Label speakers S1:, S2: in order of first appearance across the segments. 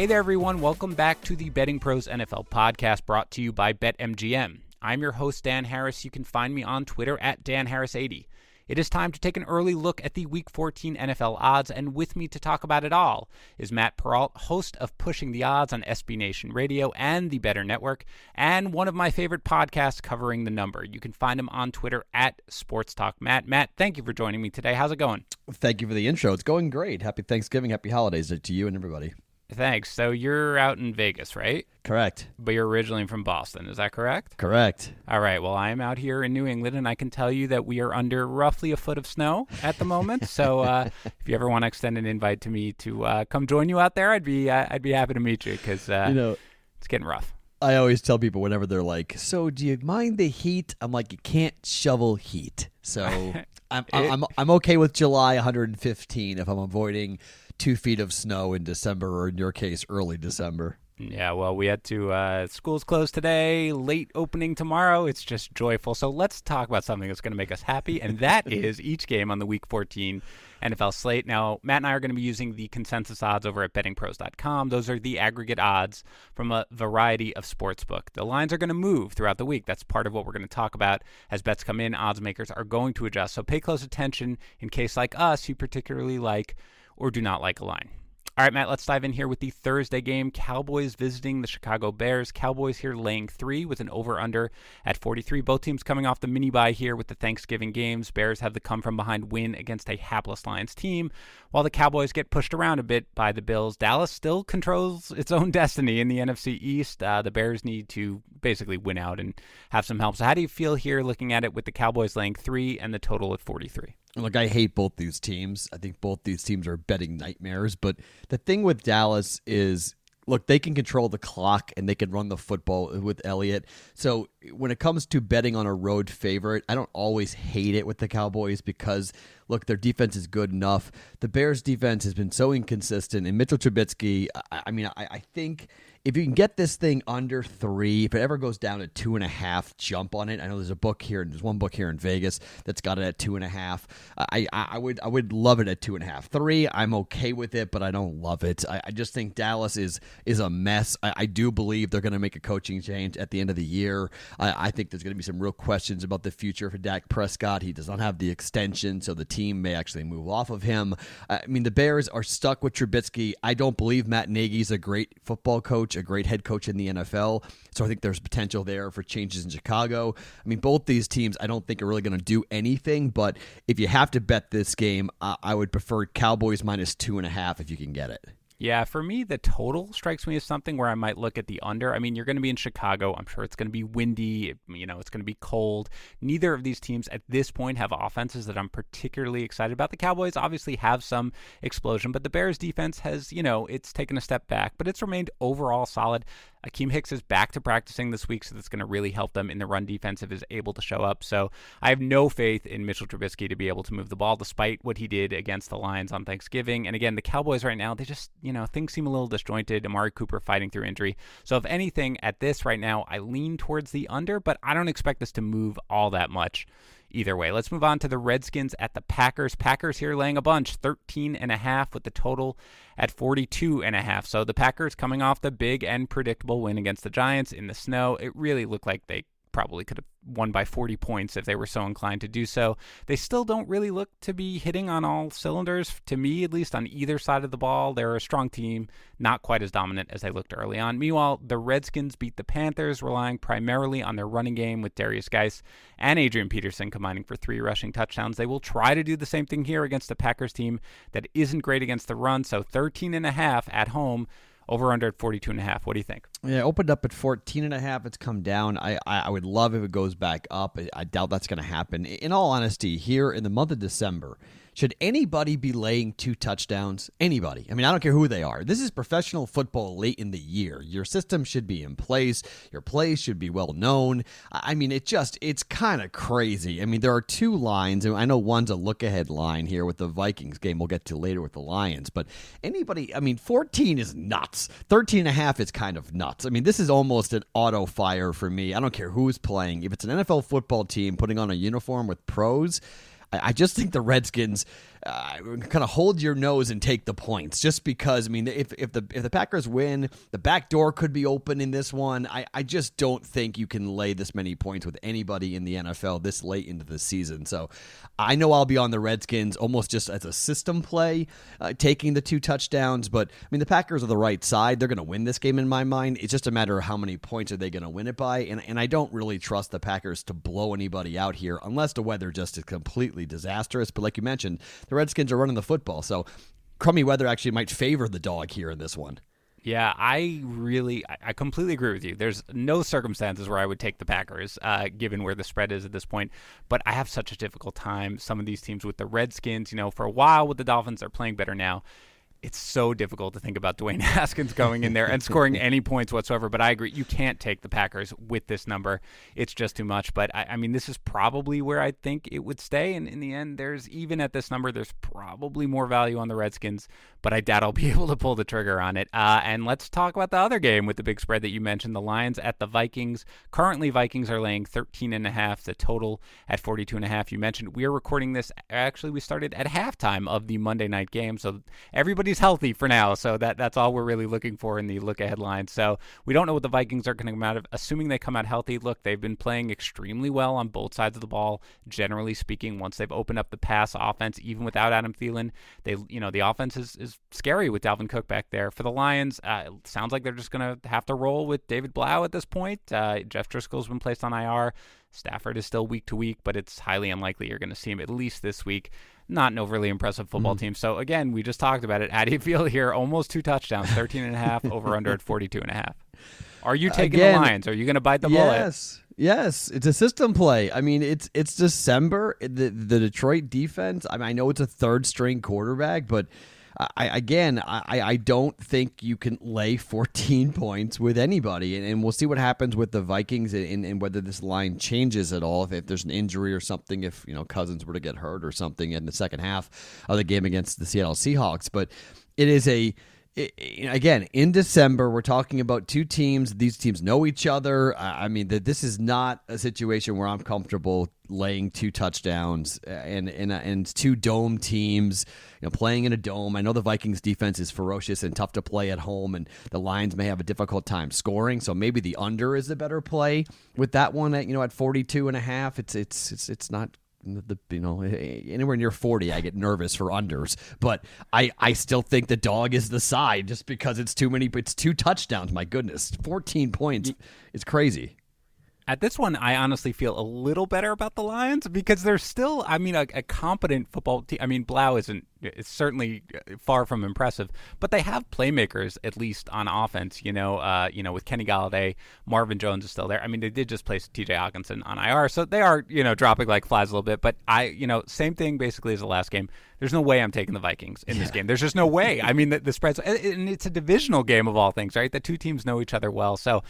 S1: Hey there, everyone. Welcome back to the Betting Pros NFL podcast brought to you by BetMGM. I'm your host, Dan Harris. You can find me on Twitter at DanHarris80. It is time to take an early look at the Week 14 NFL odds, and with me to talk about it all is Matt Perrault, host of Pushing the Odds on SB Nation Radio and the Better Network, and one of my favorite podcasts covering the number. You can find him on Twitter at Sports Talk Matt. Matt, thank you for joining me today. How's it going?
S2: Thank you for the intro. It's going great. Happy Thanksgiving, happy holidays to you and everybody.
S1: Thanks. So you're out in Vegas, right?
S2: Correct.
S1: But you're originally from Boston. Is that correct?
S2: Correct.
S1: All right. Well, I am out here in New England, and I can tell you that we are under roughly a foot of snow at the moment. so uh, if you ever want to extend an invite to me to uh, come join you out there, I'd be uh, I'd be happy to meet you because uh, you know it's getting rough.
S2: I always tell people whenever they're like, "So, do you mind the heat?" I'm like, "You can't shovel heat." So I'm, I'm I'm okay with July 115 if I'm avoiding two feet of snow in December, or in your case, early December.
S1: Yeah, well, we had to. Uh, school's closed today, late opening tomorrow. It's just joyful. So let's talk about something that's going to make us happy, and that is each game on the Week 14 NFL slate. Now, Matt and I are going to be using the consensus odds over at bettingpros.com. Those are the aggregate odds from a variety of sportsbook. The lines are going to move throughout the week. That's part of what we're going to talk about as bets come in. Odds makers are going to adjust. So pay close attention in case, like us, you particularly like or do not like a line. All right, Matt, let's dive in here with the Thursday game. Cowboys visiting the Chicago Bears. Cowboys here laying three with an over under at 43. Both teams coming off the mini bye here with the Thanksgiving games. Bears have the come from behind win against a hapless Lions team, while the Cowboys get pushed around a bit by the Bills. Dallas still controls its own destiny in the NFC East. Uh, the Bears need to basically win out and have some help. So, how do you feel here looking at it with the Cowboys laying three and the total at 43?
S2: Look, I hate both these teams. I think both these teams are betting nightmares. But the thing with Dallas is look, they can control the clock and they can run the football with Elliott. So when it comes to betting on a road favorite, I don't always hate it with the Cowboys because look, their defense is good enough. The Bears' defense has been so inconsistent, and Mitchell Trubisky. I, I mean, I, I think if you can get this thing under three, if it ever goes down to two and a half, jump on it. I know there's a book here, there's one book here in Vegas that's got it at two and a half. I, I, I would I would love it at two and a half. Three, I'm okay with it, but I don't love it. I, I just think Dallas is is a mess. I, I do believe they're going to make a coaching change at the end of the year. I, I think there's going to be some real questions about the future for Dak Prescott. He does not have the extension, so the team may actually move off of him. I mean, the Bears are stuck with Trubisky. I don't believe Matt Nagy's a great football coach coach, a great head coach in the NFL. So I think there's potential there for changes in Chicago. I mean, both these teams I don't think are really going to do anything, but if you have to bet this game, I would prefer Cowboys minus two and a half if you can get it.
S1: Yeah, for me, the total strikes me as something where I might look at the under. I mean, you're going to be in Chicago. I'm sure it's going to be windy. You know, it's going to be cold. Neither of these teams at this point have offenses that I'm particularly excited about. The Cowboys obviously have some explosion, but the Bears defense has, you know, it's taken a step back, but it's remained overall solid. Akiem Hicks is back to practicing this week, so that's going to really help them in the run defense if is able to show up. So I have no faith in Mitchell Trubisky to be able to move the ball, despite what he did against the Lions on Thanksgiving. And again, the Cowboys right now, they just, you know, things seem a little disjointed. Amari Cooper fighting through injury. So if anything, at this right now, I lean towards the under, but I don't expect this to move all that much either way. Let's move on to the Redskins at the Packers. Packers here laying a bunch, 13 and a half with the total at 42 and a half. So the Packers coming off the big and predictable win against the Giants in the snow. It really looked like they probably could have won by 40 points if they were so inclined to do so. They still don't really look to be hitting on all cylinders, to me at least, on either side of the ball. They're a strong team, not quite as dominant as they looked early on. Meanwhile, the Redskins beat the Panthers, relying primarily on their running game with Derrius Guice and Adrian Peterson combining for three rushing touchdowns. They will try to do the same thing here against the Packers team that isn't great against the run, so 13 and a half at home over under at 42 and a half. What do you think?
S2: Yeah, it opened up at 14 and a half. It's come down. I, I, would love if it goes back up. I doubt that's going to happen. In all honesty, here in the month of December, should anybody be laying two touchdowns? Anybody. I mean, I don't care who they are. This is professional football late in the year. Your system should be in place. Your plays should be well known. I mean, it just, it's kind of crazy. I mean, there are two lines, and I know one's a look ahead line here with the Vikings game we'll get to later with the Lions, but anybody, I mean, 14 is nuts. 13 and a half is kind of nuts. I mean, this is almost an auto fire for me. I don't care who's playing. If it's an NFL football team putting on a uniform with pros, I, just think the Redskins uh, kind of hold your nose and take the points just because I mean if if the if the Packers win the back door could be open in this one. I, I just don't think you can lay this many points with anybody in the NFL this late into the season. So I know I'll be on the Redskins almost just as a system play uh, taking the two touchdowns but I mean the Packers are the right side. They're going to win this game in my mind. It's just a matter of how many points are they going to win it by and, and I don't really trust the Packers to blow anybody out here unless the weather just is completely disastrous. But like you mentioned the Redskins are running the football. So crummy weather actually might favor the dog here in this one.
S1: Yeah, I really, I completely agree with you. There's no circumstances where I would take the Packers, uh, given where the spread is at this point. But I have such a difficult time. Some of these teams with the Redskins, you know, for a while with the Dolphins, they're playing better now it's so difficult to think about Dwayne Haskins going in there and scoring any points whatsoever. But I agree, you can't take the Packers with this number. It's just too much. But I, I mean, this is probably where I think it would stay. And in the end, there's even at this number, there's probably more value on the Redskins. But I doubt I'll be able to pull the trigger on it. Uh, and let's talk about the other game with the big spread that you mentioned: the Lions at the Vikings. Currently, Vikings are laying 13 and a half. The total at 42 and a half. You mentioned we are recording this. Actually, we started at halftime of the Monday night game, so everybody everybody's healthy for now, so that that's all we're really looking for in the look ahead line. So we don't know what the Vikings are going to come out of. Assuming they come out healthy, look, they've been playing extremely well on both sides of the ball. Generally speaking, once they've opened up the pass offense, even without Adam Thielen, they you know the offense is, is scary with Dalvin Cook back there. For the Lions, uh, it sounds like they're just going to have to roll with David Blough at this point. Uh, Jeff Driskel's been placed on IR. Stafford is still week to week, but it's highly unlikely you're going to see him at least this week not an overly impressive football mm. team. So again, we just talked about it. How do you feel here? Almost two touchdowns, 13 and a half, over under at 42 and a half. Are you taking again, the Lions? Are you going to bite the
S2: yes,
S1: bullet?
S2: Yes. Yes, it's a system play. I mean, it's it's December. The the Detroit defense. I mean, I know it's a third string quarterback, but I, again, I, I don't think you can lay 14 points with anybody, and, and we'll see what happens with the Vikings and, and, whether this line changes at all. If, if there's an injury or something, if you know Cousins were to get hurt or something in the second half of the game against the Seattle Seahawks, but it is a again in December, we're talking about two teams. These teams know each other. I mean, that this is not a situation where I'm comfortable laying two touchdowns and and and two dome teams, you know, playing in a dome. I know the Vikings defense is ferocious and tough to play at home, and the Lions may have a difficult time scoring. So maybe the under is a better play with that one at you know at 42 and a half. It's it's it's it's not the you know eh, anywhere near 40 i get nervous for unders but i i still think the dog is the side just because it's too many it's two touchdowns my goodness 14 points is crazy
S1: at this one, I honestly feel a little better about the Lions because they're still, I mean, a, a competent football team. I mean, Blough isn't it's certainly uh, far from impressive, but they have playmakers at least on offense. You know, uh, you know, with Kenny Golladay, Marvin Jones is still there. I mean, they did just place T.J. Hockenson on IR, so they are you know dropping like flies a little bit. But I, you know, same thing basically as the last game. There's no way I'm taking the Vikings in yeah. this game. There's just no way. I mean, the, the spreads, and it's a divisional game of all things, right? The two teams know each other well, so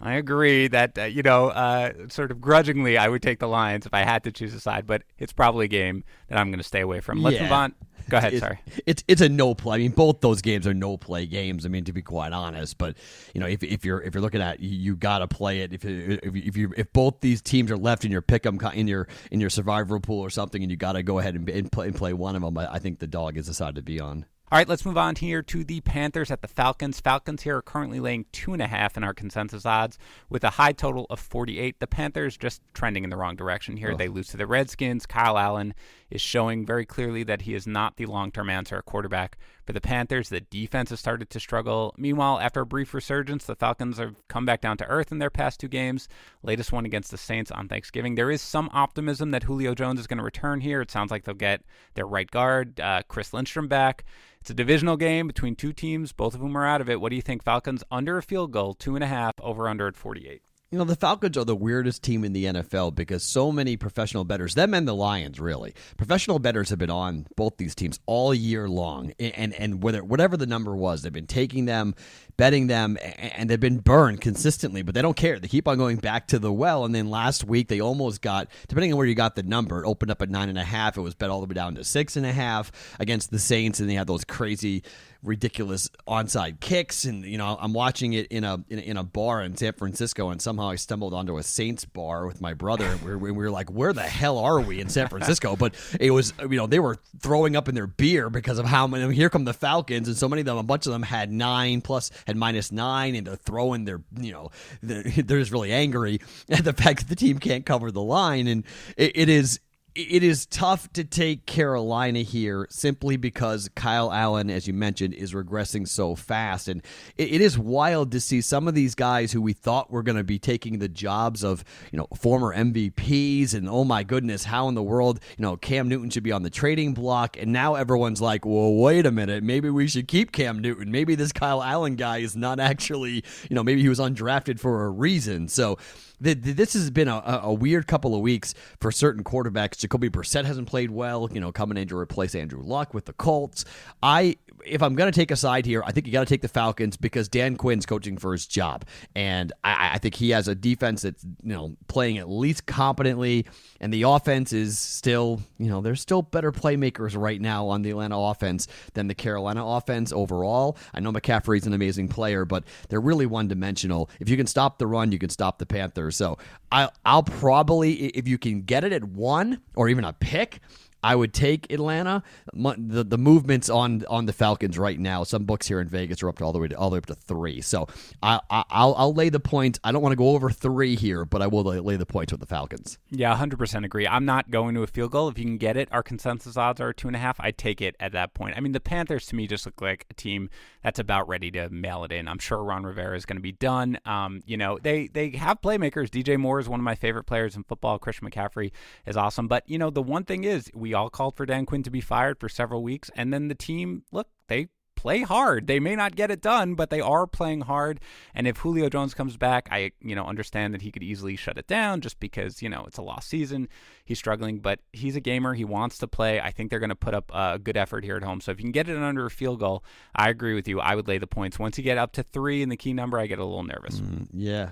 S1: I agree that uh, you know, uh, sort of grudgingly, I would take the Lions if I had to choose a side, but it's probably a game that I'm going to stay away from. Let's yeah. move on. Go ahead. Sorry.
S2: It's it's a no play. I mean, both those games are no play games. I mean, to be quite honest, but you know, if, if you're if you're looking at you, you got to play it. If if if you if both these teams are left in your pick 'em in your in your survivor pool or something, and you got to go ahead and, and play and play one of them, I, I think the dog is the side to be on.
S1: All right, let's move on here to the Panthers at the Falcons. Falcons here are currently laying two and a half in our consensus odds with a high total of 48. The Panthers just trending in the wrong direction here. Oh. They lose to the Redskins. Kyle Allen is showing very clearly that he is not the long term answer at quarterback for the Panthers. The defense has started to struggle. Meanwhile, after a brief resurgence, the Falcons have come back down to earth in their past two games. Latest one against the Saints on Thanksgiving. There is some optimism that Julio Jones is going to return here. It sounds like they'll get their right guard, uh, Chris Lindstrom, back. It's a divisional game between two teams, both of whom are out of it. What do you think? Falcons under a field goal, two and a half, over under at 48.
S2: You know, the Falcons are the weirdest team in the NFL because so many professional bettors, them and the Lions, really, professional bettors have been on both these teams all year long, and and whether whatever the number was, they've been taking them, betting them, and they've been burned consistently. But they don't care; they keep on going back to the well. And then last week, they almost got, depending on where you got the number, it opened up at nine and a half. It was bet all the way down to six and a half against the Saints, and they had those crazy ridiculous onside kicks and you know I'm watching it in a in in a bar in San Francisco and somehow somehow I stumbled onto a Saints bar with my brother, and we were, we were like, "Where the hell are we in San Francisco?" But it was, you know, they were throwing up in their beer because of how many. Here come the Falcons, and so many of them, a bunch of them had nine plus, had minus nine, and they're throwing their, you know, they're, they're just really angry at the fact that the team can't cover the line, and it, it is it is tough to take Carolina here simply because Kyle Allen, as you mentioned, is regressing so fast. And it, it is wild to see some of these guys who we thought were going to be taking the jobs of, you know, former MVPs. And oh my goodness, how in the world, you know, Cam Newton should be on the trading block. And now everyone's like, well, wait a minute. Maybe we should keep Cam Newton. Maybe this Kyle Allen guy is not actually, you know, maybe he was undrafted for a reason. So, the, the, this has been a, a, weird couple of weeks for certain quarterbacks. Jacoby Brissett hasn't played well, you know, coming in to replace Andrew Luck with the Colts. I, if I'm going to take a side here, I think you got to take the Falcons because Dan Quinn's coaching for his job, and I, I think he has a defense that's you know playing at least competently, and the offense is still, you know, there's still better playmakers right now on the Atlanta offense than the Carolina offense overall. I know McCaffrey's an amazing player, but they're really one dimensional. If you can stop the run, you can stop the Panthers. So I, I'll probably, if you can get it at one or even a pick, I would take Atlanta. The the movements on on the Falcons right now. Some books here in Vegas are up to all the way to, all the way up to three. So I, I will I'll lay the point. I don't want to go over three here, but I will lay, lay the points with the Falcons.
S1: Yeah, hundred percent agree. I'm not going to a field goal if you can get it. Our consensus odds are two and a half. I take it at that point. I mean, the Panthers to me just look like a team that's about ready to mail it in. I'm sure Ron Rivera is going to be done. Um, you know, they they have playmakers. DJ Moore is one of my favorite players in football. Christian McCaffrey is awesome. But you know, the one thing is we we all called for Dan Quinn to be fired for several weeks, and then the team, look, they play hard. They may not get it done, but they are playing hard. And if Julio Jones comes back, I you know understand that he could easily shut it down just because you know it's a lost season he's struggling, but he's a gamer. He wants to play. I think they're going to put up a good effort here at home. So if you can get it under a field goal, I agree with you. I would lay the points. Once you get up to three in the key number, I get a little nervous.
S2: Mm, yeah,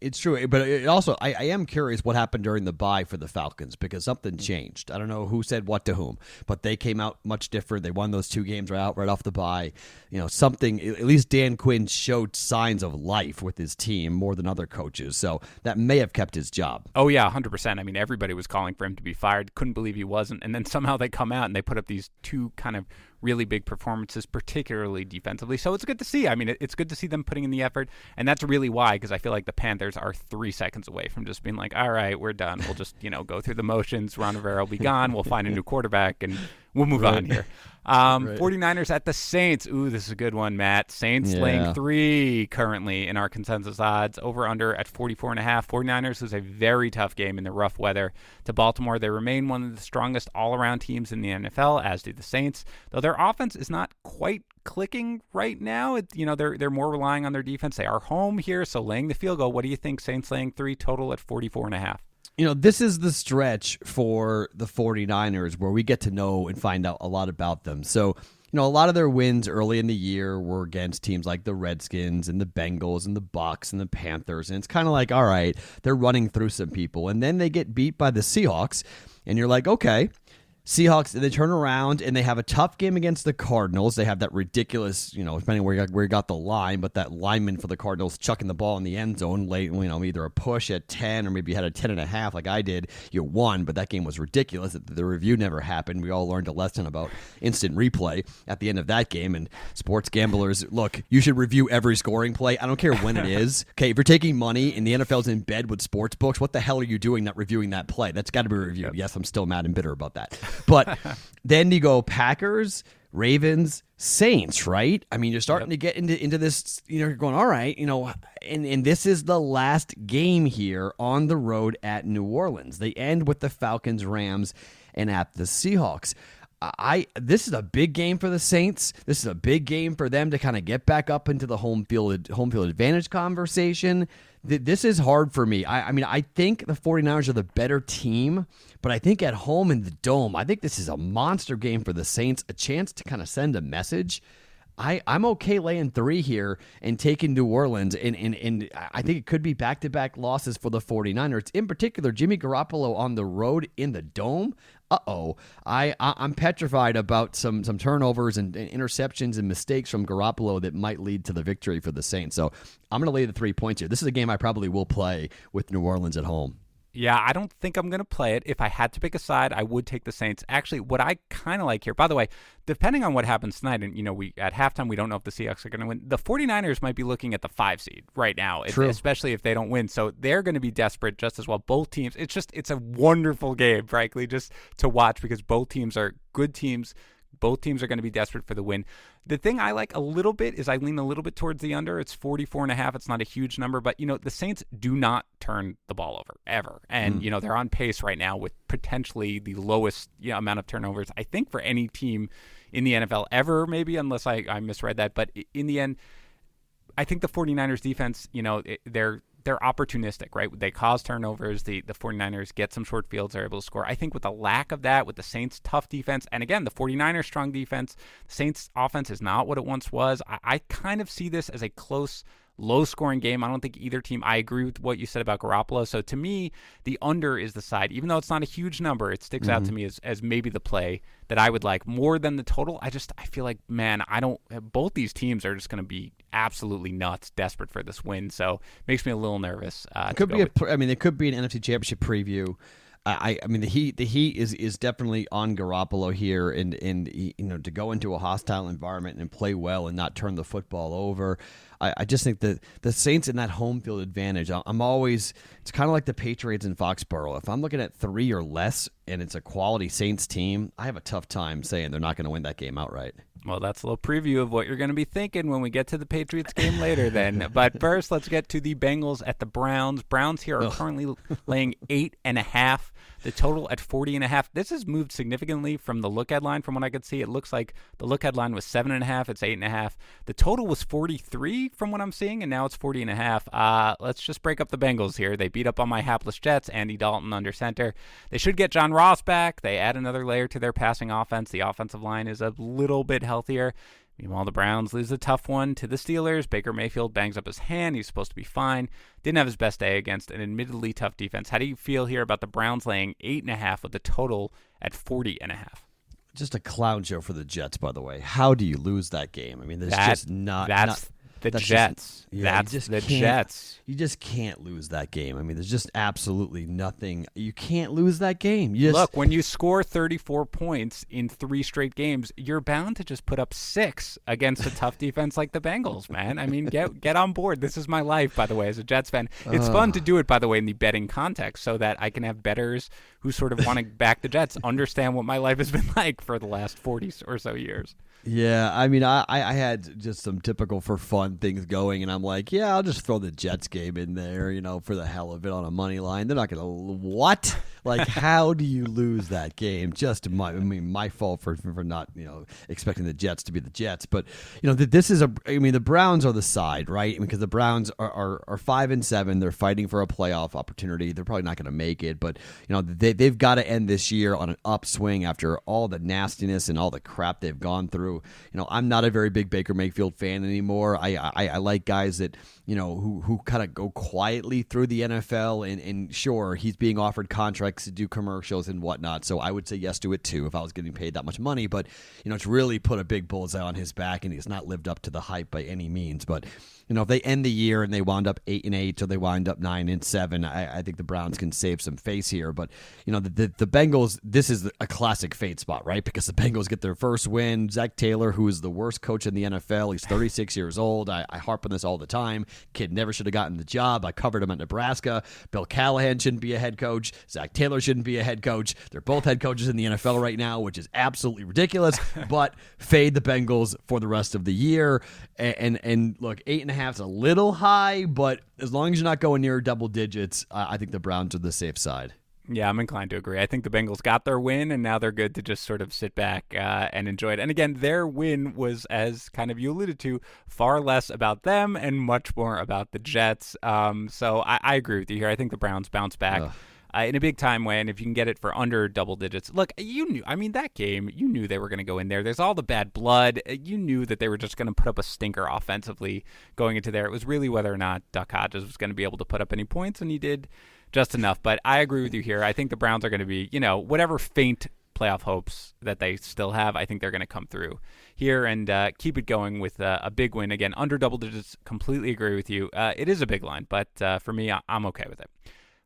S2: it's true. But it also, I, I am curious what happened during the bye for the Falcons because something changed. I don't know who said what to whom, but they came out much different. They won those two games right out right off the bye. You know, something. At least Dan Quinn showed signs of life with his team more than other coaches. So that may have kept his job.
S1: Oh yeah, hundred percent. I mean, everybody was calling for him to be fired. Couldn't believe he wasn't. And then somehow they come out and they put up these two kind of really big performances, particularly defensively. So it's good to see. I mean, it's good to see them putting in the effort. And that's really why, because I feel like the Panthers are three seconds away from just being like, all right, we're done. We'll just, you know, go through the motions. Ron Rivera will be gone. We'll find a new quarterback and we'll move right. on here. Um, right. 49ers at the Saints. Ooh, this is a good one, Matt. Saints yeah. laying three currently in our consensus odds. Over under at 44 and a half. 49ers was a very tough game in the rough weather to Baltimore. They remain one of the strongest all around teams in the NFL, as do the Saints. Though their offense is not quite clicking right now. It, you know, they're they're more relying on their defense. They are home here, so laying the field goal. What do you think? Saints laying three total at 44 and a half
S2: you know, this is the stretch for the 49ers where we get to know and find out a lot about them. So, you know, a lot of their wins early in the year were against teams like the Redskins and the Bengals and the Bucks and the Panthers. And it's kind of like, all right, they're running through some people. And then they get beat by the Seahawks. And you're like, okay, Seahawks, they turn around and they have a tough game against the Cardinals. They have that ridiculous, you know, depending where you got, where you got the line, but that lineman for the Cardinals chucking the ball in the end zone late, you know, either a push at 10 or maybe you had a 10 and a half like I did. You won, but that game was ridiculous. The review never happened. We all learned a lesson about instant replay at the end of that game. And sports gamblers, look, you should review every scoring play. I don't care when it is. Okay, if you're taking money and the NFL's in bed with sports books, what the hell are you doing not reviewing that play? That's got to be reviewed. Yes, I'm still mad and bitter about that. But then you go Packers, Ravens, Saints, right? I mean, you're starting yep. to get into into this. You know, you're going all right. You know, and and this is the last game here on the road at New Orleans. They end with the Falcons, Rams, and at the Seahawks. I this is a big game for the Saints. This is a big game for them to kind of get back up into the home field home field advantage conversation this is hard for me. I, I, mean, I think the 49ers are the better team, but I think at home in the Dome, I think this is a monster game for the Saints, a chance to kind of send a message. I, I'm okay laying three here and taking New Orleans. And, and, and I think it could be back to back losses for the 49ers. In particular, Jimmy Garoppolo on the road in the dome. Uh oh, I, I am petrified about some some turnovers and, and, interceptions and mistakes from Garoppolo that might lead to the victory for the Saints. So I'm going to lay the three points here. This is a game I probably will play with New Orleans at home.
S1: Yeah, I don't think I'm going to play it. If I had to pick a side, I would take the Saints. Actually, what I kind of like here, by the way, depending on what happens tonight, and you know, we at halftime we don't know if the Seahawks are going to win. The 49ers might be looking at the five seed right now,
S2: True.
S1: especially if they don't win. So they're going to be desperate just as well. Both teams. It's just it's a wonderful game, frankly, just to watch because both teams are good teams both teams are going to be desperate for the win. The thing I like a little bit is I lean a little bit towards the under. It's 44 and a half. It's not a huge number, but you know, the Saints do not turn the ball over ever. And mm. you know, they're on pace right now with potentially the lowest you know, amount of turnovers I think for any team in the NFL ever maybe unless I I misread that, but in the end I think the 49ers defense, you know, they're they're opportunistic, right? They cause turnovers. The the 49ers get some short fields, are able to score. I think with the lack of that, with the Saints' tough defense, and again, the 49ers' strong defense, the Saints' offense is not what it once was. I, I kind of see this as a close low scoring game. I don't think either team, I agree with what you said about Garoppolo. So to me, the under is the side. Even though it's not a huge number, it sticks mm-hmm. out to mm-hmm. me as, as maybe the play that I would like more than the total. I just, I feel like, man, I don't, both these teams are just going to be absolutely nuts, desperate for this win. So makes me a little nervous. Uh,
S2: it could be, a, I mean, it could be an NFC championship preview. I, I mean the heat the heat is is definitely on Garoppolo here and and you know to go into a hostile environment and play well and not turn the football over. I, I just think that the Saints in that home field advantage. I'm always it's kind of like the Patriots in Foxborough. If I'm looking at three or less and it's a quality Saints team, I have a tough time saying they're not going to win that game outright.
S1: Well, that's a little preview of what you're going to be thinking when we get to the Patriots game later, then. But first, let's get to the Bengals at the Browns. Browns here are currently laying eight and a half. The total at 40 and a half. This has moved significantly from the look line. From what I could see, it looks like the look line was seven and a half. It's eight and a half. The total was 43 from what I'm seeing, and now it's 40 and a half. Uh, let's just break up the Bengals here. They beat up on my hapless Jets. Andy Dalton under center. They should get John Ross back. They add another layer to their passing offense. The offensive line is a little bit healthier. Meanwhile, the Browns lose a tough one to the Steelers. Baker Mayfield bangs up his hand. He's supposed to be fine. Didn't have his best day against an admittedly tough defense. How do you feel here about the Browns laying eight and a half with the total at forty and a half?
S2: Just a clown show for the Jets, by the way. How do you lose that game? I mean, there's that, just not.
S1: That's
S2: not,
S1: the That's Jets. Just, yeah, That's the Jets.
S2: You just can't lose that game. I mean, there's just absolutely nothing. You can't lose that game. You just,
S1: Look, when you score 34 points in three straight games, you're bound to just put up six against a tough defense like the Bengals, man. I mean, get get on board. This is my life, by the way, as a Jets fan. It's uh, fun to do it, by the way, in the betting context, so that I can have betters who sort of want to back the Jets understand what my life has been like for the last 40 or so years.
S2: Yeah, I mean, I, I had just some typical for fun things going, and I'm like, yeah, I'll just throw the Jets game in there, you know, for the hell of it on a money line. They're not going to what? Like, how do you lose that game? Just my, I mean, my fault for for not, you know, expecting the Jets to be the Jets. But you know, that this is a. I mean, the Browns are the side, right? Because the Browns are are, are five and seven. They're fighting for a playoff opportunity. They're probably not going to make it, but you know, they they've got to end this year on an upswing after all the nastiness and all the crap they've gone through. You know, I'm not a very big Baker Mayfield fan anymore. I I, I like guys that you know who who kind of go quietly through the NFL, and and sure, he's being offered contracts to do commercials and whatnot. So I would say yes to it too if I was getting paid that much money. But you know, it's really put a big bullseye on his back, and he's not lived up to the hype by any means. But you know, if they end the year and they wound up eight and eight or they wind up nine and seven, I, I think the Browns can save some face here. But you know, the, the, the Bengals, this is a classic fade spot, right? Because the Bengals get their first win. Zac Taylor, who is the worst coach in the NFL, he's 36 years old. I, I harp on this all the time. Kid never should have gotten the job. I covered him at Nebraska. Bill Callahan shouldn't be a head coach. Zac Taylor shouldn't be a head coach. They're both head coaches in the NFL right now, which is absolutely ridiculous. but fade the Bengals for the rest of the year. And and, and look, eight and a half is a little high, but as long as you're not going near double digits, I think the Browns are the safe side.
S1: Yeah, I'm inclined to agree. I think the Bengals got their win, and now they're good to just sort of sit back uh, and enjoy it. And again, their win was, as kind of you alluded to, far less about them and much more about the Jets. Um, so I, I, agree with you here. I think the Browns bounce back. Ugh. Uh, in a big time way. And if you can get it for under double digits, look, you knew. I mean, that game, you knew they were going to go in there. There's all the bad blood. Uh, you knew that they were just going to put up a stinker offensively going into there. It was really whether or not Duck Hodges was going to be able to put up any points, and he did just enough. But I agree with you here. I think the Browns are going to be, you know, whatever faint playoff hopes that they still have, I think they're going to come through here and uh, keep it going with uh, a big win. Again, under double digits, completely agree with you. Uh, it is a big line, but uh, for me, I- I'm okay with it.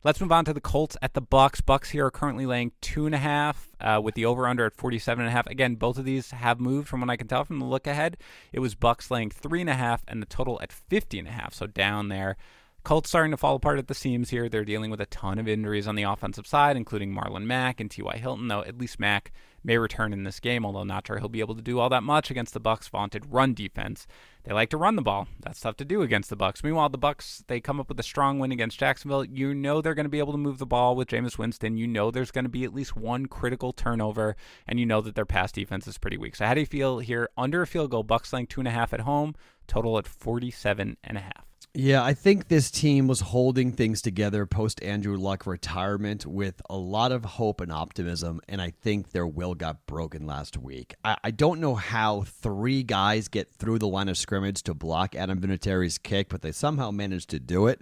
S1: Let's move on to the Colts at the Bucks. Bucks here are currently laying two and a half, uh, with the over under at forty seven and a half. Again, both of these have moved from what I can tell from the look ahead. It was Bucks laying three and a half, and the total at fifty and a half, so down there. Colts starting to fall apart at the seams here. They're dealing with a ton of injuries on the offensive side, including Marlon Mack and T.Y. Hilton, though at least Mack may return in this game, although not sure he'll be able to do all that much against the Bucks' vaunted run defense. They like to run the ball. That's tough to do against the Bucks. Meanwhile, the Bucks they come up with a strong win against Jacksonville. You know they're going to be able to move the ball with Jameis Winston. You know there's going to be at least one critical turnover, and you know that their pass defense is pretty weak. So how do you feel here? Under a field goal, Bucks laying two and a half at home, total at forty-seven and a half.
S2: Yeah, I think this team was holding things together post Andrew Luck retirement with a lot of hope and optimism, and I think their will got broken last week. I, I don't know how three guys get through the line of scrimmage to block Adam Vinatieri's kick, but they somehow managed to do it.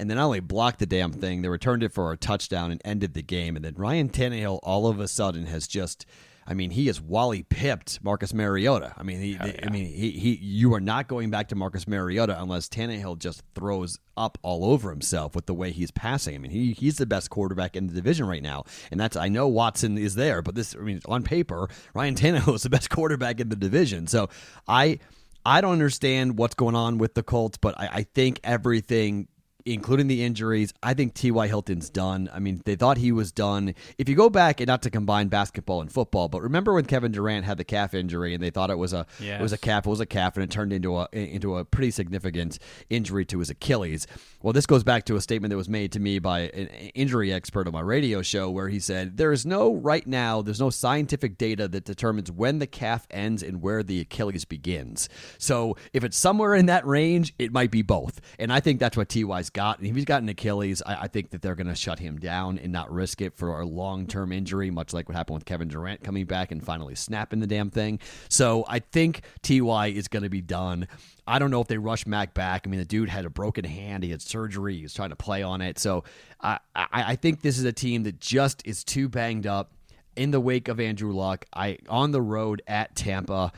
S2: And then not only blocked the damn thing, they returned it for a touchdown and ended the game. And then Ryan Tannehill all of a sudden has just I mean, he is Wally pipped Marcus Mariota. I mean, he, yeah. I mean, he, he, you are not going back to Marcus Mariota unless Tannehill just throws up all over himself with the way he's passing. I mean, he, he's the best quarterback in the division right now, and that's I know Watson is there, but this, I mean, on paper, Ryan Tannehill is the best quarterback in the division. So I. I don't understand what's going on with the Colts, but I, I think everything including the injuries. I think T.Y. Hilton's done. I mean, they thought he was done. If you go back, and not to combine basketball and football, but remember when Kevin Durant had the calf injury and they thought it was a yes. it was a calf, it was a calf, and it turned into a into a pretty significant injury to his Achilles. Well, this goes back to a statement that was made to me by an injury expert on my radio show where he said, There is no, right now, there's no scientific data that determines when the calf ends and where the Achilles begins. So if it's somewhere in that range, it might be both. And I think that's what TY's got. If he's got an Achilles, I, I think that they're going to shut him down and not risk it for a long term injury, much like what happened with Kevin Durant coming back and finally snapping the damn thing. So I think TY is going to be done. I don't know if they rush Mack back. I mean, the dude had a broken hand. He had surgery. He was trying to play on it. So I, I, I think this is a team that just is too banged up in the wake of Andrew Luck. I on the road at Tampa.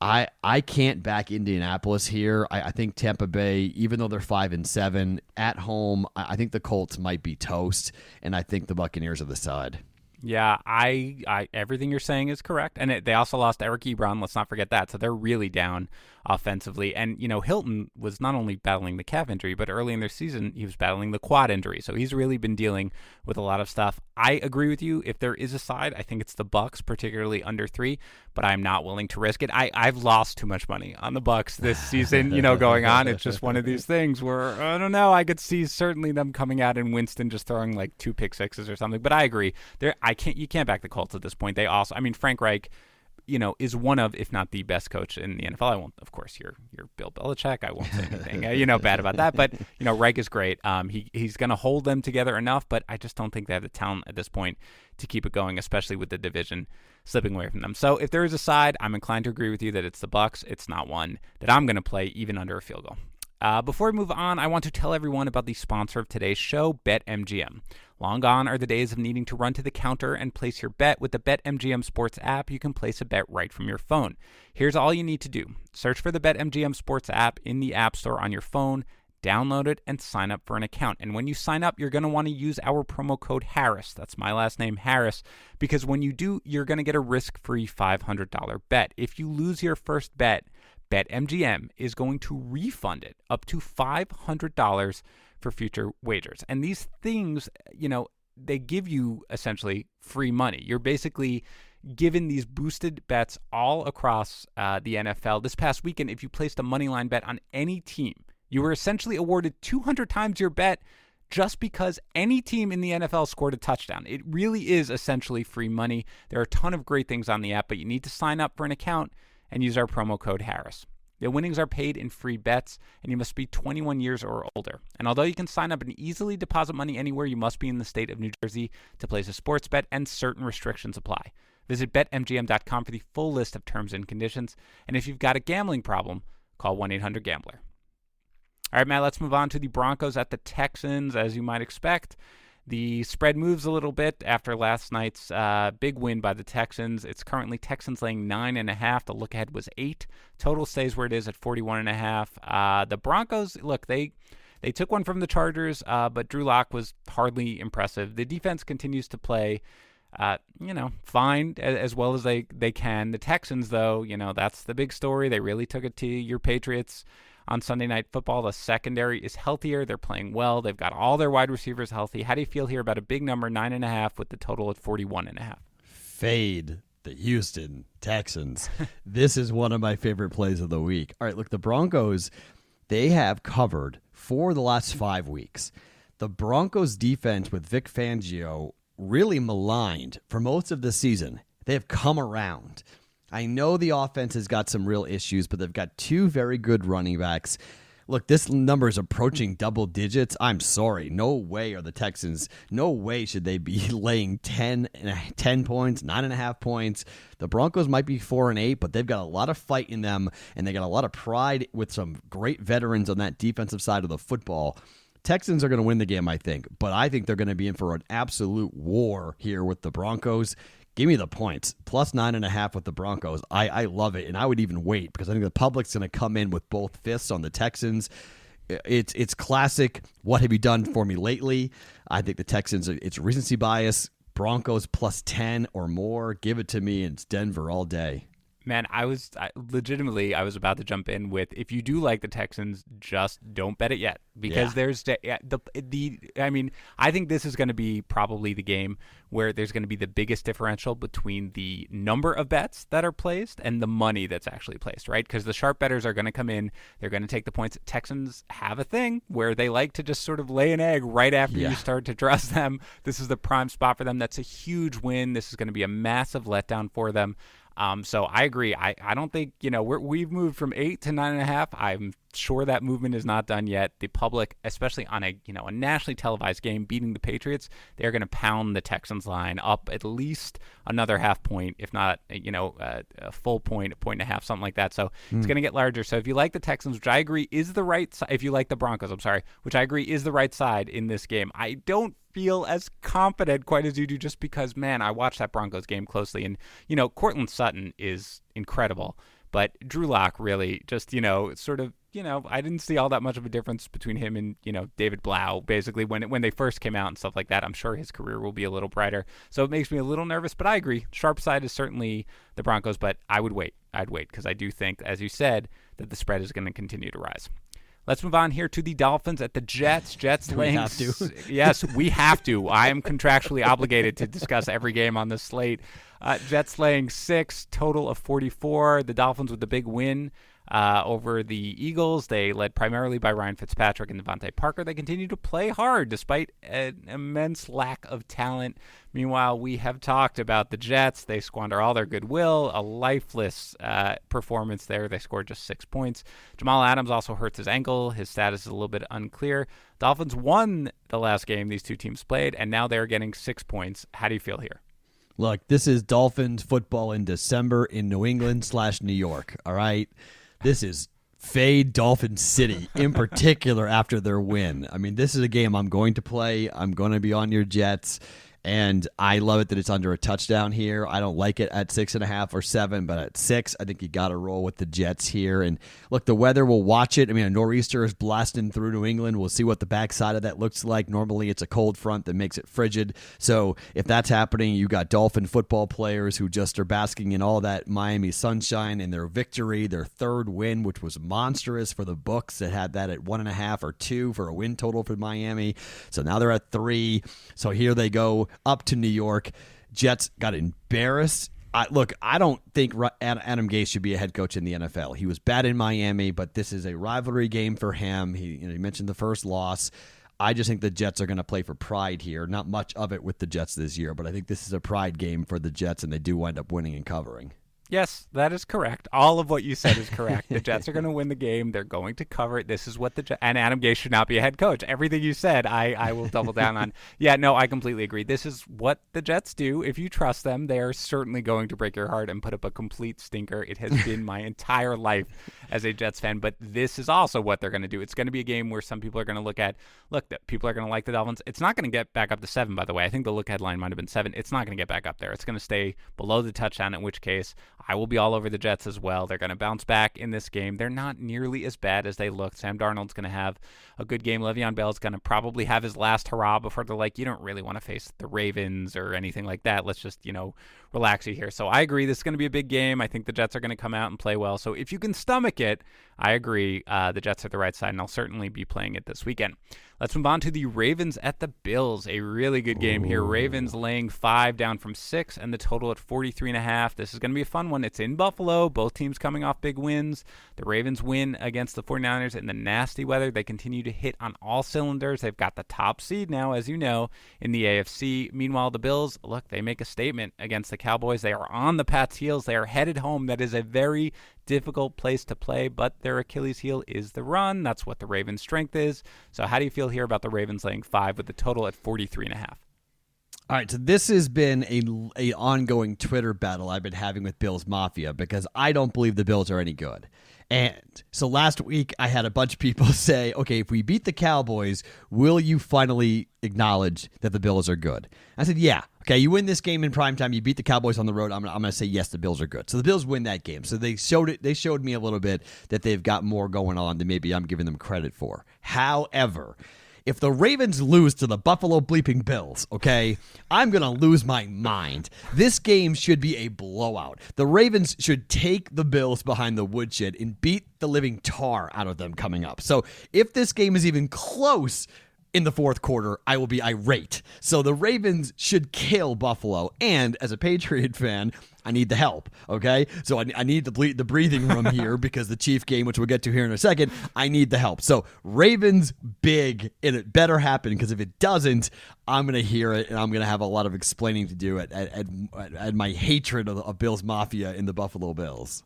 S2: I I can't back Indianapolis here. I, I, think Tampa Bay, even though they're five and seven at home, I, I think the Colts might be toast, and I think the Buccaneers are the side.
S1: Yeah, I, I everything you're saying is correct, and it, they also lost Eric Ebron. Let's not forget that. So they're really down offensively. And, you know, Hilton was not only battling the calf injury, but early in their season, he was battling the quad injury. So he's really been dealing with a lot of stuff. I agree with you. If there is a side, I think it's the Bucks, particularly under three, but I'm not willing to risk it. I, I've lost too much money on the Bucks this season, you know, going on. It's just one of these things where, I don't know, I could see certainly them coming out and Winston just throwing like two pick sixes or something. But I agree. There I can't you can't back the Colts at this point. They also I mean Frank Reich you know, is one of, if not the best coach in the NFL. I won't, of course, you're you're Bill Belichick. I won't say anything, uh, you know, bad about that. But you know, Reich is great. Um, he he's going to hold them together enough, but I just don't think they have the talent at this point to keep it going, especially with the division slipping away from them. So if there is a side, I'm inclined to agree with you that it's the Bucks. It's not one that I'm going to play even under a field goal. Uh, before we move on, I want to tell everyone about the sponsor of today's show, BetMGM. Long gone are the days of needing to run to the counter and place your bet. With the BetMGM Sports app, you can place a bet right from your phone. Here's all you need to do search for the BetMGM Sports app in the App Store on your phone, download it, and sign up for an account. And when you sign up, you're going to want to use our promo code Harris. That's my last name, Harris, because when you do, you're going to get a risk free $500 bet. If you lose your first bet, BetMGM is going to refund it up to $500 for future wagers. And these things, you know, they give you essentially free money. You're basically given these boosted bets all across uh, the NFL. This past weekend, if you placed a money line bet on any team, you were essentially awarded 200 times your bet just because any team in the NFL scored a touchdown. It really is essentially free money. There are a ton of great things on the app, but you need to sign up for an account and use our promo code Harris. The winnings are paid in free bets, and you must be 21 years or older. And although you can sign up and easily deposit money anywhere, you must be in the state of New Jersey to place a sports bet, and certain restrictions apply. Visit BetMGM.com for the full list of terms and conditions. And if you've got a gambling problem, call 1 800 Gambler. All right, Matt, let's move on to the Broncos at the Texans, as you might expect. The spread moves a little bit after last night's uh, big win by the Texans. It's currently Texans laying nine and a half. The look ahead was eight. Total stays where it is at 41 and a half. Uh, the Broncos, look, they they took one from the Chargers, uh, but Drew Lock was hardly impressive. The defense continues to play. Uh, you know, fine as well as they, they can. The Texans, though, you know, that's the big story. They really took it to your Patriots on Sunday Night Football. The secondary is healthier. They're playing well. They've got all their wide receivers healthy. How do you feel here about a big number, nine and a half, with the total at forty-one and a half?
S2: Fade the Houston Texans. this is one of my favorite plays of the week. All right, look, the Broncos, they have covered for the last five weeks. The Broncos defense with Vic Fangio really maligned for most of the season. They have come around. I know the offense has got some real issues, but they've got two very good running backs. Look, this number is approaching double digits. I'm sorry. No way are the Texans, no way should they be laying 10, 10 points, 9.5 points. The Broncos might be 4 and 8, but they've got a lot of fight in them, and they got a lot of pride with some great veterans on that defensive side of the football. Texans are going to win the game, I think, but I think they're going to be in for an absolute war here with the Broncos. Give me the points. Plus nine and a half with the Broncos. I, I love it. And I would even wait because I think the public's going to come in with both fists on the Texans. It's it's classic. What have you done for me lately? I think the Texans. It's recency bias. Broncos plus ten or more. Give it to me. And it's Denver all day.
S1: Man, I was I, legitimately I was about to jump in with if you do like the Texans, just don't bet it yet because yeah. there's the, the the I mean I think this is going to be probably the game where there's going to be the biggest differential between the number of bets that are placed and the money that's actually placed, right? Because the sharp betters are going to come in, they're going to take the points. Texans have a thing where they like to just sort of lay an egg right after yeah. you start to trust them. This is the prime spot for them. That's a huge win. This is going to be a massive letdown for them. Um, so I agree. I, I don't think, you know, we have moved from eight to nine and a half. I'm sure that movement is not done yet. The public, especially on a, you know, a nationally televised game beating the Patriots, they're going to pound the Texans line up at least another half point, if not, you know, a, a full point, a point and a half, something like that. So mm. it's hmm. going to get larger. So if you like the Texans, which I agree is the right side, if you like the Broncos, I'm sorry, which I agree is the right side in this game, I don't feel as confident quite as you do just because, man, I watched that Broncos game closely. And, you know, Courtland Sutton is incredible. But Drew Lock really just, you know, sort of, you know, I didn't see all that much of a difference between him and, you know, David Blough basically, when when they first came out and stuff like that. I'm sure his career will be a little brighter. So it makes me a little nervous, but I agree. Sharp side is certainly the Broncos, but I would wait. I'd wait because I do think, as you said, that the spread is going to continue to rise. Let's move on here to the Dolphins at the Jets. Jets
S2: laying. Have to.
S1: yes, we have to. I am contractually obligated to discuss every game on this slate. Uh, Jets laying six, total of 44. The Dolphins with the big win uh, over the Eagles. They led primarily by Ryan Fitzpatrick and DeVante Parker. They continue to play hard despite an immense lack of talent. Meanwhile, we have talked about the Jets. They squander all their goodwill, a lifeless uh, performance there. They scored just six points. Jamal Adams also hurts his ankle. His status is a little bit unclear. Dolphins won the last game these two teams played, and now they're getting six points. How do you feel here?
S2: Look, this is Dolphins football in December in New England slash New York. All right. This is fade Dolphin City in particular after their win. I mean, this is a game I'm going to play. I'm going to be on your Jets. And I love it that it's under a touchdown here. I don't like it at six and a half or seven, but at six, I think you got to roll with the Jets here. And look, the weather will watch it. I mean, a nor'easter is blasting through New England. We'll see what the backside of that looks like. Normally, it's a cold front that makes it frigid. So if that's happening, you got Dolphin football players who just are basking in all that Miami sunshine and their victory, their third win, which was monstrous for the books that had that at one and a half or two for a win total for Miami. So now they're at three. So here they go up to New York. Jets got embarrassed. I, look, I don't think Adam Gase should be a head coach in the NFL. He was bad in Miami, but this is a rivalry game for him. He, you know, he mentioned the first loss. I just think the Jets are going to play for pride here. Not much of it with the Jets this year, but I think this is a pride game for the Jets, and they do wind up winning and covering.
S1: Yes, that is correct. All of what you said is correct. the Jets are going to win the game. They're going to cover it. This is what the Jets, and Adam Gase should not be a head coach. Everything you said, I, I will double down on. Yeah, no, I completely agree. This is what the Jets do. If you trust them, they are certainly going to break your heart and put up a complete stinker. It has been my entire life as a Jets fan, but this is also what they're going to do. It's going to be a game where some people are going to look at, look, people are going to like the Dolphins. It's not going to get back up to seven, by the way. I think the look headline might have been seven. It's not going to get back up there. It's going to stay below the touchdown, in which case I will be all over the Jets as well. They're going to bounce back in this game. They're not nearly as bad as they looked. Sam Darnold's going to have a good game. Le'Veon Bell's going to probably have his last hurrah before they're like, you don't really want to face the Ravens or anything like that. Let's just, you know, relax you here. So I agree. This is going to be a big game. I think the Jets are going to come out and play well. So if you can stomach it, I agree. Uh, the Jets are the right side, and I'll certainly be playing it this weekend. Let's move on to the Ravens at the Bills. A really good game here. Ravens laying five down from six, and the total at 43 and a half. This is going to be a fun one. It's in Buffalo. Both teams coming off big wins. The Ravens win against the 49ers in the nasty weather. They continue to hit on all cylinders. They've got the top seed now, as you know, in the AFC. Meanwhile, the Bills, look, they make a statement against the Cowboys. They are on the Pats' heels. They are headed home. That is a very difficult place to play, but their Achilles heel is the run. That's what the Ravens' strength is. So, how do you feel here about the Ravens laying five with the total at 43 and a half?
S2: All right, so this has been a, a ongoing Twitter battle I've been having with Bills Mafia because I don't believe the Bills are any good. And so last week I had a bunch of people say, "Okay, if we beat the Cowboys, will you finally acknowledge that the Bills are good?" I said, "Yeah." Okay, you win this game in prime time. You beat the Cowboys on the road. I'm, I'm going to say yes. The Bills are good. So the Bills win that game. So they showed it. They showed me a little bit that they've got more going on than maybe I'm giving them credit for. However, if the Ravens lose to the Buffalo bleeping Bills, okay, I'm going to lose my mind. This game should be a blowout. The Ravens should take the Bills behind the woodshed and beat the living tar out of them coming up. So if this game is even close, in the fourth quarter, I will be irate. So the Ravens should kill Buffalo. And as a Patriot fan, I need the help. Okay, so I, I need the ble- the breathing room here because the Chief game, which we'll get to here in a second, I need the help. So Ravens big, and it better happen because if it doesn't, I'm gonna hear it and I'm gonna have a lot of explaining to do at at, at, at my hatred of, of Bills Mafia in the Buffalo Bills.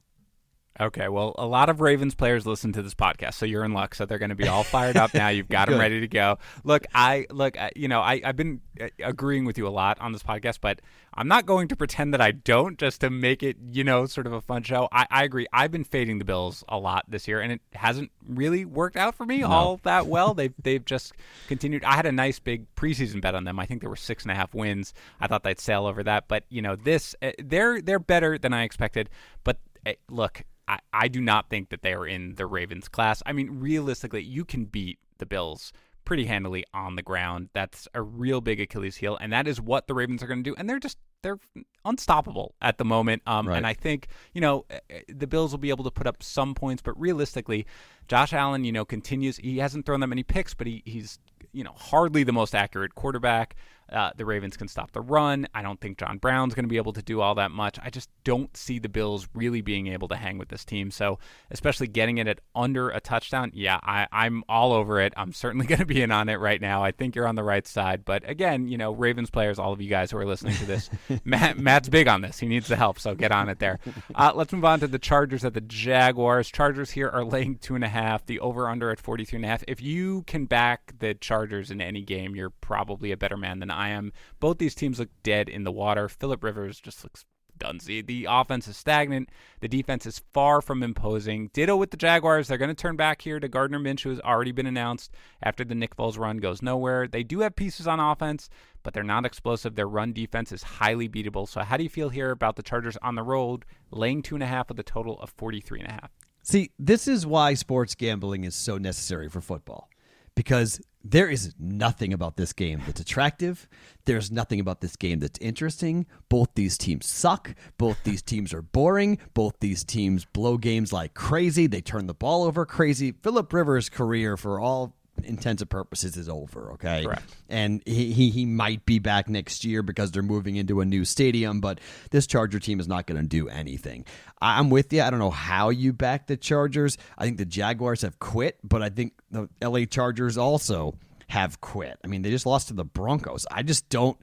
S1: Okay, well, a lot of Ravens players listen to this podcast, so you're in luck. So they're going to be all fired up now. You've got them ready to go. Look, I look, you know, I, I've been uh, agreeing with you a lot on this podcast, but I'm not going to pretend that I don't just to make it, you know, sort of a fun show. I, I agree. I've been fading the Bills a lot this year, and it hasn't really worked out for me no. all that well. they've they've just continued. I had a nice big preseason bet on them. I think there were six and a half wins. I thought they'd sail over that, but you know, this uh, they're they're better than I expected. But uh, look, I, I do not think that they are in the Ravens class. I mean, realistically, you can beat the Bills pretty handily on the ground. That's a real big Achilles heel, and that is what the Ravens are going to do. And they're just they're unstoppable at the moment. Um, right. And I think you know eh, eh, the Bills will be able to put up some points, but realistically, Josh Allen, you know, continues. He hasn't thrown that many picks, but he, he's you know hardly the most accurate quarterback. Uh, the Ravens can stop the run. I don't think John Brown's going to be able to do all that much. I just don't see the Bills really being able to hang with this team. So, especially getting it at under a touchdown, yeah, I, I'm all over it. I'm certainly going to be in on it right now. I think you're on the right side. But again, you know, Ravens players, all of you guys who are listening to this, Matt, Matt's big on this. He needs the help, so get on it there. Uh, let's move on to the Chargers at the Jaguars. Chargers here are laying two and a half. The over under at 43 and a half. If you can back the Chargers in any game, you're probably a better man than I I am. Both these teams look dead in the water. Philip Rivers just looks dunsy. The offense is stagnant. The defense is far from imposing. Ditto with the Jaguars. They're going to turn back here to Gardner Minshew, who has already been announced after the Nick Foles run goes nowhere. They do have pieces on offense, but they're not explosive. Their run defense is highly beatable. So, how do you feel here about the Chargers on the road, laying two and a half with a total of 43 and a half?
S2: See, this is why sports gambling is so necessary for football because there is nothing about this game that's attractive. There's nothing about this game that's interesting. Both these teams suck. Both these teams are boring. Both these teams blow games like crazy. They turn the ball over crazy. Philip Rivers' career, for all intents and purposes is over. Okay,
S1: Correct.
S2: and he, he he might be back next year because they're moving into a new stadium. But this Charger team is not going to do anything. I'm with you. I don't know how you back the Chargers. I think the Jaguars have quit, but I think the LA Chargers also have quit. I mean, they just lost to the Broncos. I just don't.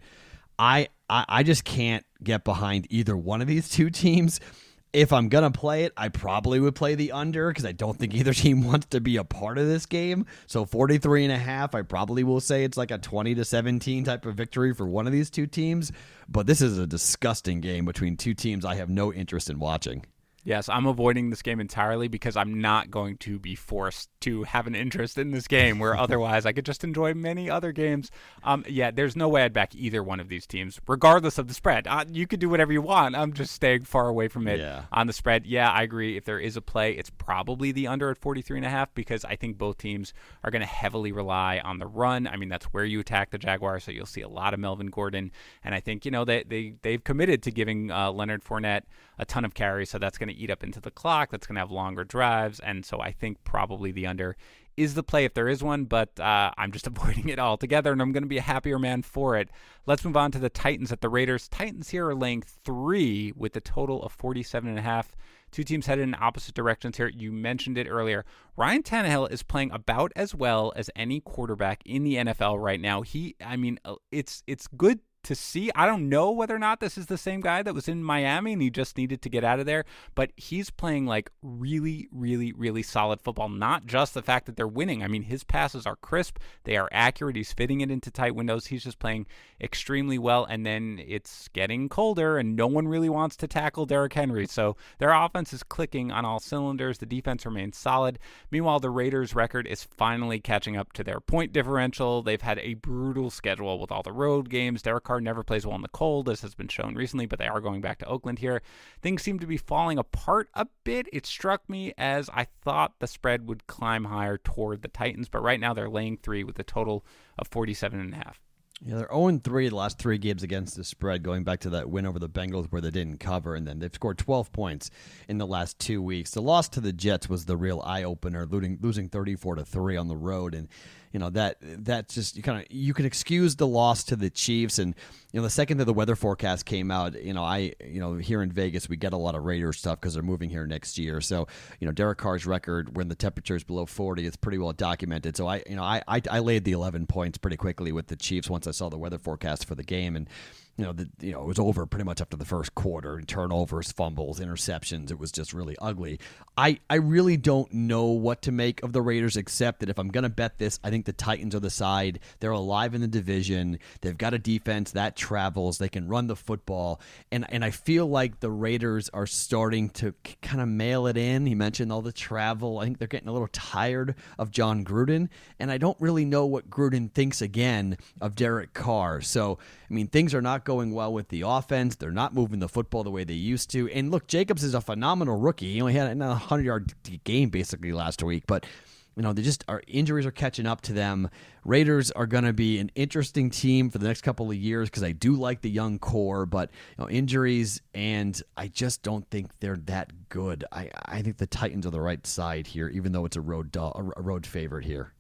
S2: I I, I just can't get behind either one of these two teams if I'm gonna play it, I probably would play the under because I don't think either team wants to be a part of this game. So 43 and a half, I probably will say it's like a 20 to 17 type of victory for one of these two teams. But this is a disgusting game between two teams I have no interest in watching.
S1: Yes, I'm avoiding this game entirely because I'm not going to be forced to have an interest in this game where otherwise I could just enjoy many other games. Um, yeah, there's no way I'd back either one of these teams, regardless of the spread. Uh, you could do whatever you want. I'm just staying far away from it
S2: yeah.
S1: on the spread. Yeah, I agree. If there is a play, it's probably the under at 43 and a half because I think both teams are going to heavily rely on the run. I mean, that's where you attack the Jaguars, so you'll see a lot of Melvin Gordon. And I think, you know, they, they, they've committed to giving uh, Leonard Fournette a ton of carries, so that's going to eat up into the clock. That's going to have longer drives, and so I think probably the under is the play if there is one, but uh, I'm just avoiding it altogether, and I'm going to be a happier man for it. Let's move on to the Titans at the Raiders. Titans here are laying three with a total of 47 and a half. Two teams headed in opposite directions here. You mentioned it earlier. Ryan Tannehill is playing about as well as any quarterback in the NFL right now. He, I mean, uh, it's it's good to see. I don't know whether or not this is the same guy that was in Miami and he just needed to get out of there, but he's playing like really, really, really solid football. Not just the fact that they're winning. I mean, his passes are crisp, they are accurate. He's fitting it into tight windows. He's just playing extremely well. And then it's getting colder and no one really wants to tackle Derrick Henry. So their offense is clicking on all cylinders. The defense remains solid. Meanwhile, the Raiders' record is finally catching up to their point differential. They've had a brutal schedule with all the road games. Derek Carr never plays well in the cold, as has been shown recently, but they are going back to Oakland here. Things seem to be falling apart a bit. It struck me as I thought the spread would climb higher toward the Titans, but right now they're laying three with a total of 47 and a half.
S2: Yeah, they're 0 3 the last three games against the spread, going back to that win over the Bengals where they didn't cover, and then they've scored 12 points in the last two weeks. The loss to the Jets was the real eye opener, losing, losing 34 to 3 on the road. And you know that that just you kind of you can excuse the loss to the Chiefs. And you know the second that the weather forecast came out you know I you know here in Vegas we get a lot of Raiders stuff because they're moving here next year. So you know Derek Carr's record when the temperature is below 40 it's pretty well documented. So I you know I, I I laid the 11 points pretty quickly with the Chiefs once I saw the weather forecast for the game. And you know, the, you know, it was over pretty much after the first quarter. Turnovers, fumbles, interceptions. It was just really ugly. I, I really don't know what to make of the Raiders, except that if I'm going to bet this, I think the Titans are the side. They're alive in the division. They've got a defense that travels. They can run the football, and and I feel like the Raiders are starting to kind of mail it in. He mentioned all the travel. I think they're getting a little tired of Jon Gruden, and I don't really know what Gruden thinks again of Derek Carr. So I mean, things are not going well with the offense. They're not moving the football the way they used to. And look, Jacobs is a phenomenal rookie. He only had a 100 yard game basically last week, but you know, they just our injuries are catching up to them. Raiders are going to be an interesting team for the next couple of years because I do like the young core, but you know, injuries and I just don't think they're that good. I I think the Titans are the right side here, even though it's a road a road favorite here.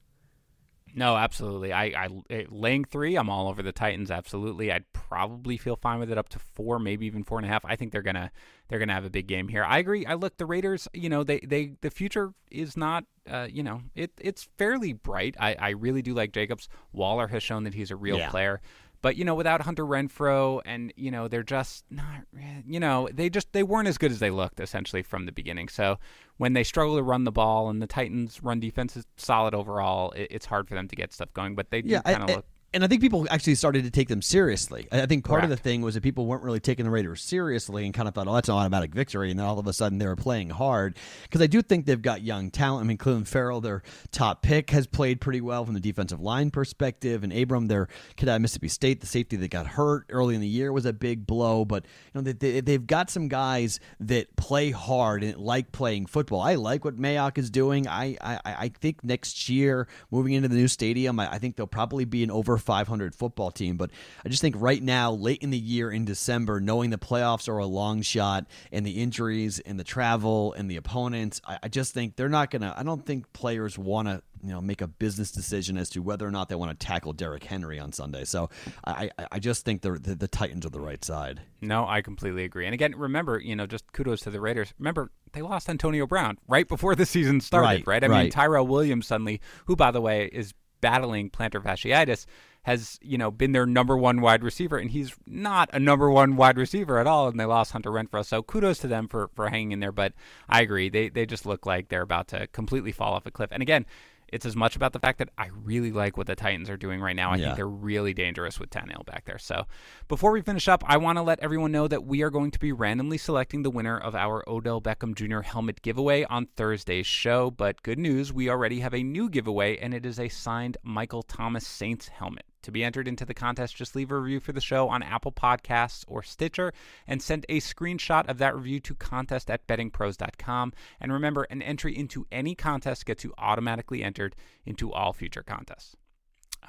S1: No, absolutely. I, I eh, laying three. I'm all over the Titans. Absolutely. I'd probably feel fine with it up to four, maybe even four and a half. I think they're gonna they're gonna have a big game here. I agree. I look the Raiders. You know, they they the future is not. Uh, you know, it it's fairly bright. I I really do like Jacobs. Waller has shown that he's a real
S2: yeah.
S1: player. But you know, without Hunter Renfrow, and you know, they're just not. You know, they just they weren't as good as they looked essentially from the beginning. So when they struggle to run the ball, and the Titans' run defense is solid overall, it, it's hard for them to get stuff going. But they do
S2: yeah,
S1: kind of look
S2: and I think people actually started to take them seriously. I think part Correct. of the thing was that people weren't really taking the Raiders seriously and kind of thought, oh, that's an automatic victory. And then all of a sudden they were playing hard. Because I do think they've got young talent. I mean, Clelin Ferrell, their top pick, has played pretty well from the defensive line perspective. And Abram, their kid at Mississippi State, the safety that got hurt early in the year was a big blow. But, you know, they, they, have got some guys that play hard and like playing football. I like what Mayock is doing. I, I, I think next year, moving into the new stadium, I, I think they'll probably be an over 500 football team. But I just think right now, late in the year in December, knowing the playoffs are a long shot and the injuries and the travel and the opponents, I, I just think they're not going to, I don't think players want to you know make a business decision as to whether or not they want to tackle Derrick Henry on Sunday. So I I just think the, the, the Titans are the right side.
S1: No, I completely agree. And again, remember, you know, just kudos to the Raiders. Remember, they lost Antonio Brown right before the season started, right?
S2: right?
S1: I
S2: right.
S1: mean, Tyrell Williams suddenly, who by the way is battling plantar fasciitis, has, you know, been their number one wide receiver, and he's not a number one wide receiver at all. And they lost Hunter Renfrow, so kudos to them for for hanging in there. But I agree, they they just look like they're about to completely fall off a cliff. And again, it's as much about the fact that I really like what the Titans are doing right now. I yeah. think they're really dangerous with Tannehill back there. So before we finish up, I want to let everyone know that we are going to be randomly selecting the winner of our Odell Beckham Jr. helmet giveaway on Thursday's show. But good news, we already have a new giveaway, and it is a signed Michael Thomas Saints helmet. To be entered into the contest, just leave a review for the show on Apple Podcasts or Stitcher and send a screenshot of that review to contest at bettingpros.com. And remember, an entry into any contest gets you automatically entered into all future contests.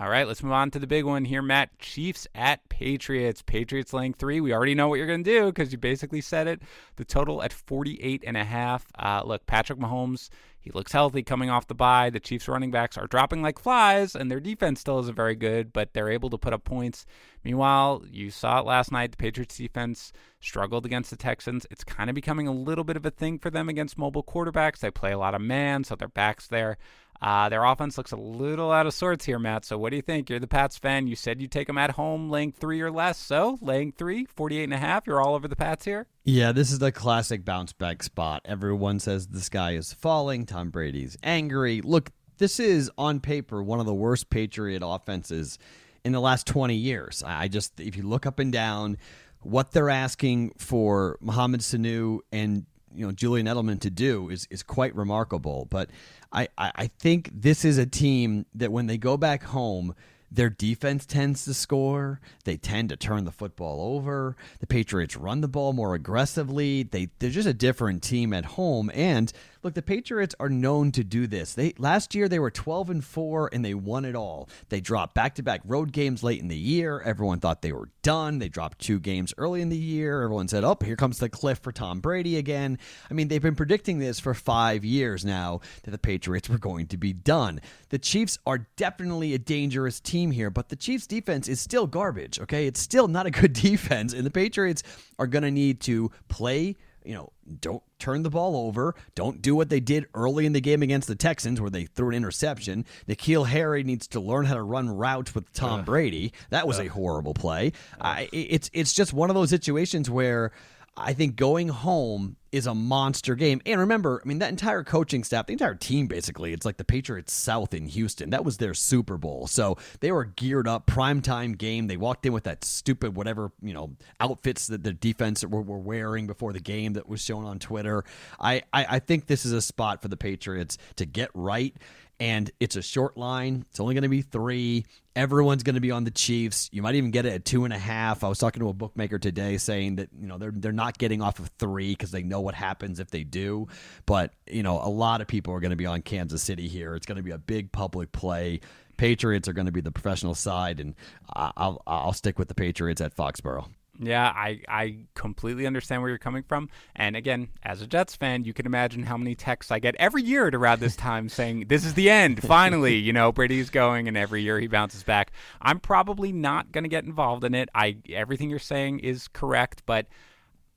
S1: All right, let's move on to the big one here, Matt. Chiefs at Patriots. Patriots laying three. We already know what you're going to do because you basically said it. The total at 48 and a half. Uh, look, Patrick Mahomes, he looks healthy coming off the bye. The Chiefs running backs are dropping like flies, and their defense still isn't very good, but they're able to put up points. Meanwhile, you saw it last night. The Patriots defense struggled against the Texans. It's kind of becoming a little bit of a thing for them against mobile quarterbacks. They play a lot of man, so their backs there. Uh, their offense looks a little out of sorts here, Matt. So what do you think? You're the Pats fan. You said you take them at home, laying three or less. So laying three, 48 and a half. You're all over the Pats here?
S2: Yeah, this is the classic bounce back spot. Everyone says the sky is falling. Tom Brady's angry. Look, this is on paper one of the worst Patriot offenses in the last 20 years. I just, if you look up and down, what they're asking for Mohamed Sanu and you know Julian Edelman to do is is quite remarkable. But I, I think this is a team that when they go back home, their defense tends to score. They tend to turn the football over. The Patriots run the ball more aggressively. They they're just a different team at home. And look, the Patriots are known to do this. They last year they were 12 and 4 and they won it all. They dropped back-to-back road games late in the year. Everyone thought they were done. They dropped two games early in the year. Everyone said, "Oh, here comes the cliff for Tom Brady again." I mean, they've been predicting this for 5 years now that the Patriots were going to be done. The Chiefs are definitely a dangerous team here, but the Chiefs defense is still garbage, okay? It's still not a good defense and the Patriots are going to need to play you know, don't turn the ball over. Don't do what they did early in the game against the Texans where they threw an interception. N'Keal Harry needs to learn how to run routes with Tom Brady. That was a horrible play. I, it's it's just one of those situations where I think going home is a monster game. And remember, I mean, that entire coaching staff, the entire team basically, it's like the Patriots South in Houston. That was their Super Bowl. So they were geared up, primetime game. They walked in with that stupid, whatever, you know, outfits that the defense were, wearing before the game that was shown on Twitter. I, I, I think this is a spot for the Patriots to get right and it's a short line. It's only going to be three. Everyone's going to be on the Chiefs. You might even get it at two and a half. I was talking to a bookmaker today saying that you know they're they're not getting off of three because they know what happens if they do. But you know a lot of people are going to be on Kansas City here. It's going to be a big public play. Patriots are going to be the professional side, and I'll I'll stick with the Patriots at Foxborough.
S1: Yeah, I, I completely understand where you're coming from. And again, as a Jets fan, you can imagine how many texts I get every year at around this time saying, This is the end. Finally, you know, Brady's going and every year he bounces back. I'm probably not gonna get involved in it. I everything you're saying is correct, but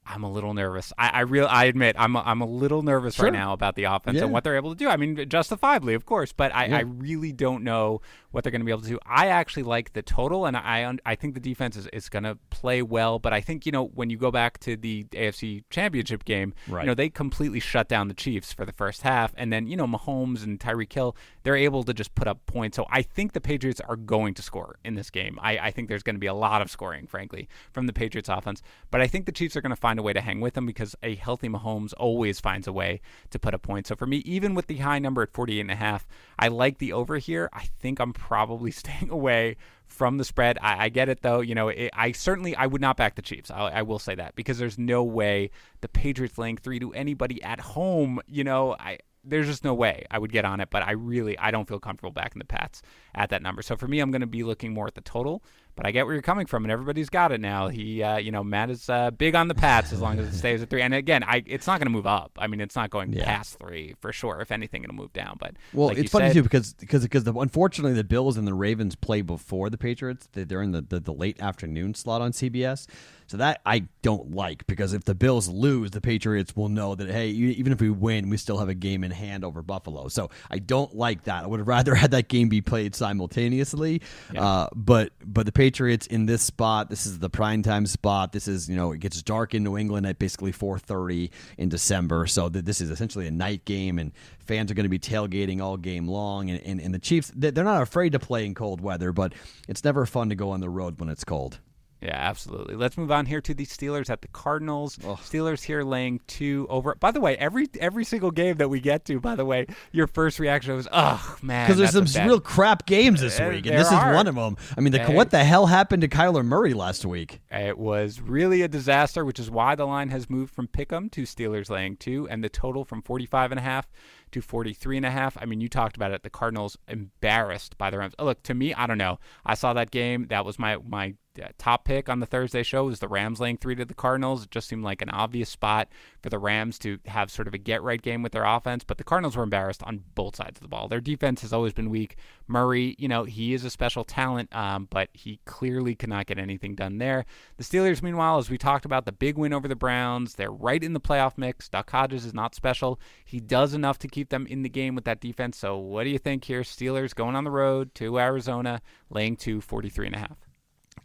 S1: I'm a little nervous. I, I real I admit I'm a, I'm a little nervous sure. right now about the offense yeah. and what they're able to do. I mean, justifiably, of course, but I, yeah. I really don't know what they're going to be able to do. I actually like the total, and I I think the defense is, is going to play well. But I think you know when you go back to the AFC Championship game, right. you know they completely shut down the Chiefs for the first half, and then you know Mahomes and Tyreek Hill they're able to just put up points. So I think the Patriots are going to score in this game. I, I think there's going to be a lot of scoring, frankly, from the Patriots offense. But I think the Chiefs are going to find a way to hang with them because a healthy Mahomes always finds a way to put a point. So for me, even with the high number at 48 and a half, I like the over here. I think I'm probably staying away from the spread. I, I get it though. You know, it, I certainly I would not back the Chiefs. I, I, will say that because there's no way the Patriots laying three to anybody at home. You know, I there's just no way I would get on it. But I really I don't feel comfortable backing the Pats at that number. So for me, I'm going to be looking more at the total. But I get where you're coming from, and everybody's got it now. He, uh, you know, Matt is uh, big on the Pats as long as it stays at three. And again, I it's not going to move up. I mean, it's not going
S2: Yeah.
S1: past three for sure. If anything, it'll move down. But
S2: Well,
S1: like
S2: it's funny
S1: said,
S2: too because because because the, unfortunately the Bills and the Ravens play before the Patriots. They- They're in the, the, the late afternoon slot on CBS. So that I don't like because if the Bills lose, the Patriots will know that hey, even if we win, we still have a game in hand over Buffalo. So I don't like that. I would have rather had that game be played simultaneously. Uh, but but the Patriots in this spot, this is the prime time spot. This is you know it gets dark in New England at basically 4:30 in December. So th- this is essentially a night game, and fans are going to be tailgating all game long. And, and, and the Chiefs, they're not afraid to play in cold weather, but it's never fun to go on the road when it's cold.
S1: Yeah, absolutely. Let's move on here to the Steelers at the Cardinals. Steelers here laying two over. By the way, every every single game that we get to, by the way, your first reaction was, "Oh man,"
S2: Because there's some
S1: bad-
S2: real crap games this week, and this is one of them. I mean, the, what the hell happened to Kyler Murray last week?
S1: It was really a disaster, which is why the line has moved from Pick'em to Steelers laying two, and the total from 45 and a half to 43 and a half. I mean, you talked about it. The Cardinals embarrassed by the Rams. Oh, look, to me, I don't know. I saw that game. That was my my top pick on the Thursday show was the Rams laying three to the Cardinals. It just seemed like an obvious spot for the Rams to have sort of a get right game with their offense, but the Cardinals were embarrassed on both sides of the ball. Their defense has always been weak. Murray, you know, he is a special talent, um, but he clearly could not get anything done there. The Steelers, meanwhile, as we talked about, the big win over the Browns, they're right in the playoff mix. Duck Hodges is not special. He does enough to keep them in the game with that defense. So what do you think here? Steelers going on the road to Arizona, laying to 43 and a half.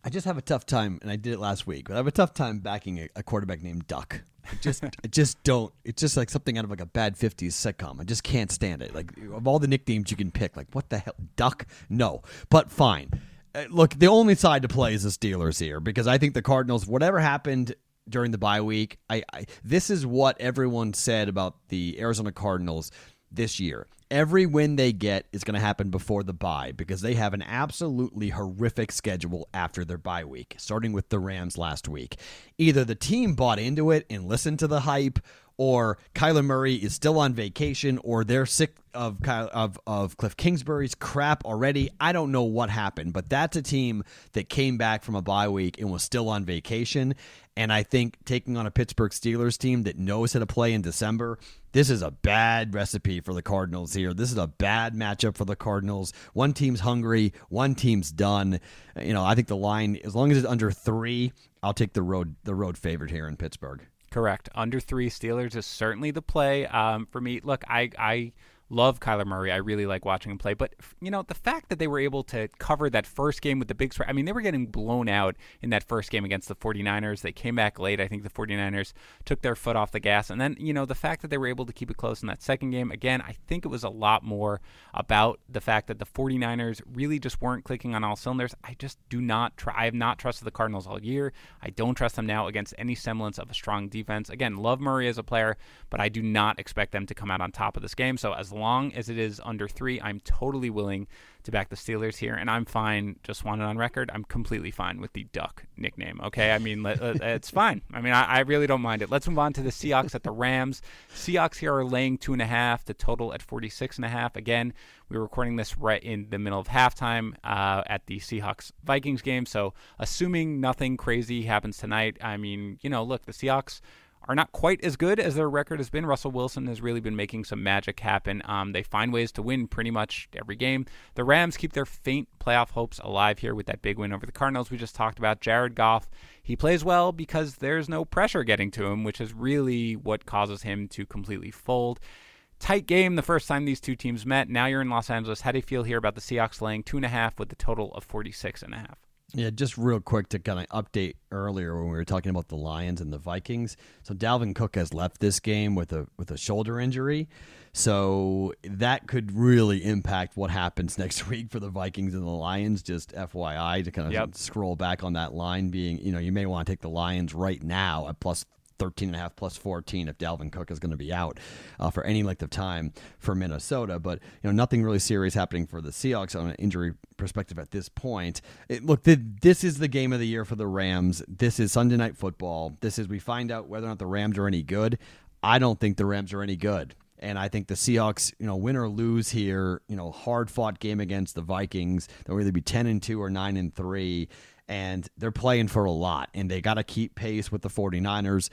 S2: I just have a tough time, and I did it last week, but I have a tough time backing a, a quarterback named Duck. I just, I just don't. It's just like something out of like a bad '50s sitcom. I just can't stand it. Like of all the nicknames you can pick, like what the hell, Duck? No, but fine. Uh, look, the only side to play is the Steelers here because I think the Cardinals, whatever happened during the bye week, I, I this is what everyone said about the Arizona Cardinals this year. Every win they get is going to happen before the bye because they have an absolutely horrific schedule after their bye week, starting with the Rams last week. Either the team bought into it and listened to the hype, or Kyler Murray is still on vacation, or they're sick of Ky- of of Cliff Kingsbury's crap already. I don't know what happened, but that's a team that came back from a bye week and was still on vacation. And I think taking on a Pittsburgh Steelers team that knows how to play in December, this is a bad recipe for the Cardinals here. This is a bad matchup for the Cardinals. One team's hungry, one team's done. You know, I think the line, as long as it's under three, I'll take the road the road favorite here in Pittsburgh.
S1: Correct. Under three Steelers is certainly the play um, for me. Look, I I love Kyler Murray. I really like watching him play. But you know, the fact that they were able to cover that first game with the big spread. I mean, they were getting blown out in that first game against the 49ers. They came back late. I think the 49ers took their foot off the gas. And then, you know, the fact that they were able to keep it close in that second game, again, I think it was a lot more about the fact that the 49ers really just weren't clicking on all cylinders. I just do not try I have not trusted the Cardinals all year. I don't trust them now against any semblance of a strong defense. Again, love Murray as a player, but I do not expect them to come out on top of this game. So as long as it is under three, I'm totally willing to back the Steelers here, and I'm fine. Just want it on record. I'm completely fine with the Duck nickname. Okay, I mean let- it's fine. I mean I, I really don't mind it. Let's move on to the Seahawks at the Rams. Seahawks here are laying two and a half. The total at 46 and a half. Again, we're recording this right in the middle of halftime uh, at the Seahawks Vikings game. So assuming nothing crazy happens tonight, I mean you know look the Seahawks are not quite as good as their record has been. Russell Wilson has really been making some magic happen. Um, they find ways to win pretty much every game. The Rams keep their faint playoff hopes alive here with that big win over the Cardinals we just talked about. Jared Goff, he plays well because there's no pressure getting to him, which is really what causes him to completely fold. Tight game the first time these two teams met. Now you're in Los Angeles. How do you feel here about the Seahawks laying two and a half with the total of 46 and a half?
S2: Yeah, just real quick to kind of update earlier when we were talking about the Lions and the Vikings. So Dalvin Cook has left this game with a with a shoulder injury. So that could really impact what happens next week for the Vikings and the Lions. Just FYI to kind of
S1: Yep.
S2: scroll back on that line being, you know, you may want to take the Lions right now at plus 13 and a half plus 14 if Dalvin Cook is going to be out uh, for any length of time for Minnesota. But you know, nothing really serious happening for the Seahawks on an injury perspective at this point. It, look, th- this is the game of the year for the Rams. This is Sunday night football. This is we find out whether or not the Rams are any good. I don't think the Rams are any good. And I think the Seahawks, you know, win or lose here, you know, hard fought game against the Vikings. They'll either be ten and two or nine and three. And they're playing for a lot, and they got to keep pace with the 49ers.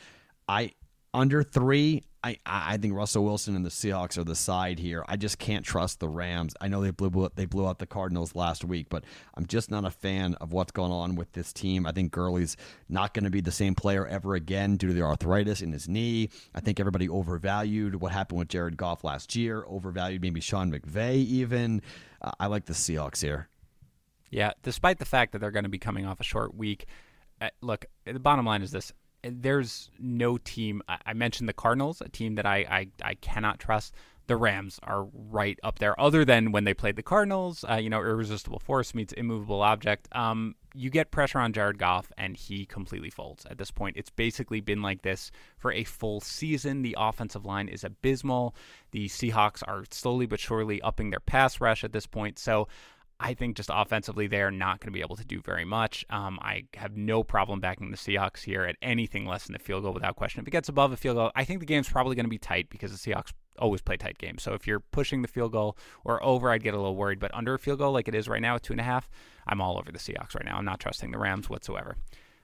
S2: I under three. I, I think Russell Wilson and the Seahawks are the side here. I just can't trust the Rams. I know they blew they blew out the Cardinals last week, but I'm just not a fan of what's going on with this team. I think Gurley's not going to be the same player ever again due to the arthritis in his knee. I think everybody overvalued what happened with Jared Goff last year, overvalued maybe Sean McVay even. Uh, I like the Seahawks here.
S1: Yeah, despite the fact that they're going to be coming off a short week, uh, look, the bottom line is this there's no team. I mentioned the Cardinals, a team that I, I, I cannot trust. The Rams are right up there. Other than when they played the Cardinals, uh, you know, irresistible force meets immovable object. Um, you get pressure on Jared Goff, and he completely folds. At this point, it's basically been like this for a full season. The offensive line is abysmal. The Seahawks are slowly but surely upping their pass rush at this point. So I think just offensively, they are not going to be able to do very much. Um, I have no problem backing the Seahawks here at anything less than the field goal without question. If it gets above a field goal, I think the game's probably going to be tight because the Seahawks always play tight games. So if you're pushing the field goal or over, I'd get a little worried. But under a field goal like it is right now at two and a half, I'm all over the Seahawks right now. I'm not trusting the Rams whatsoever.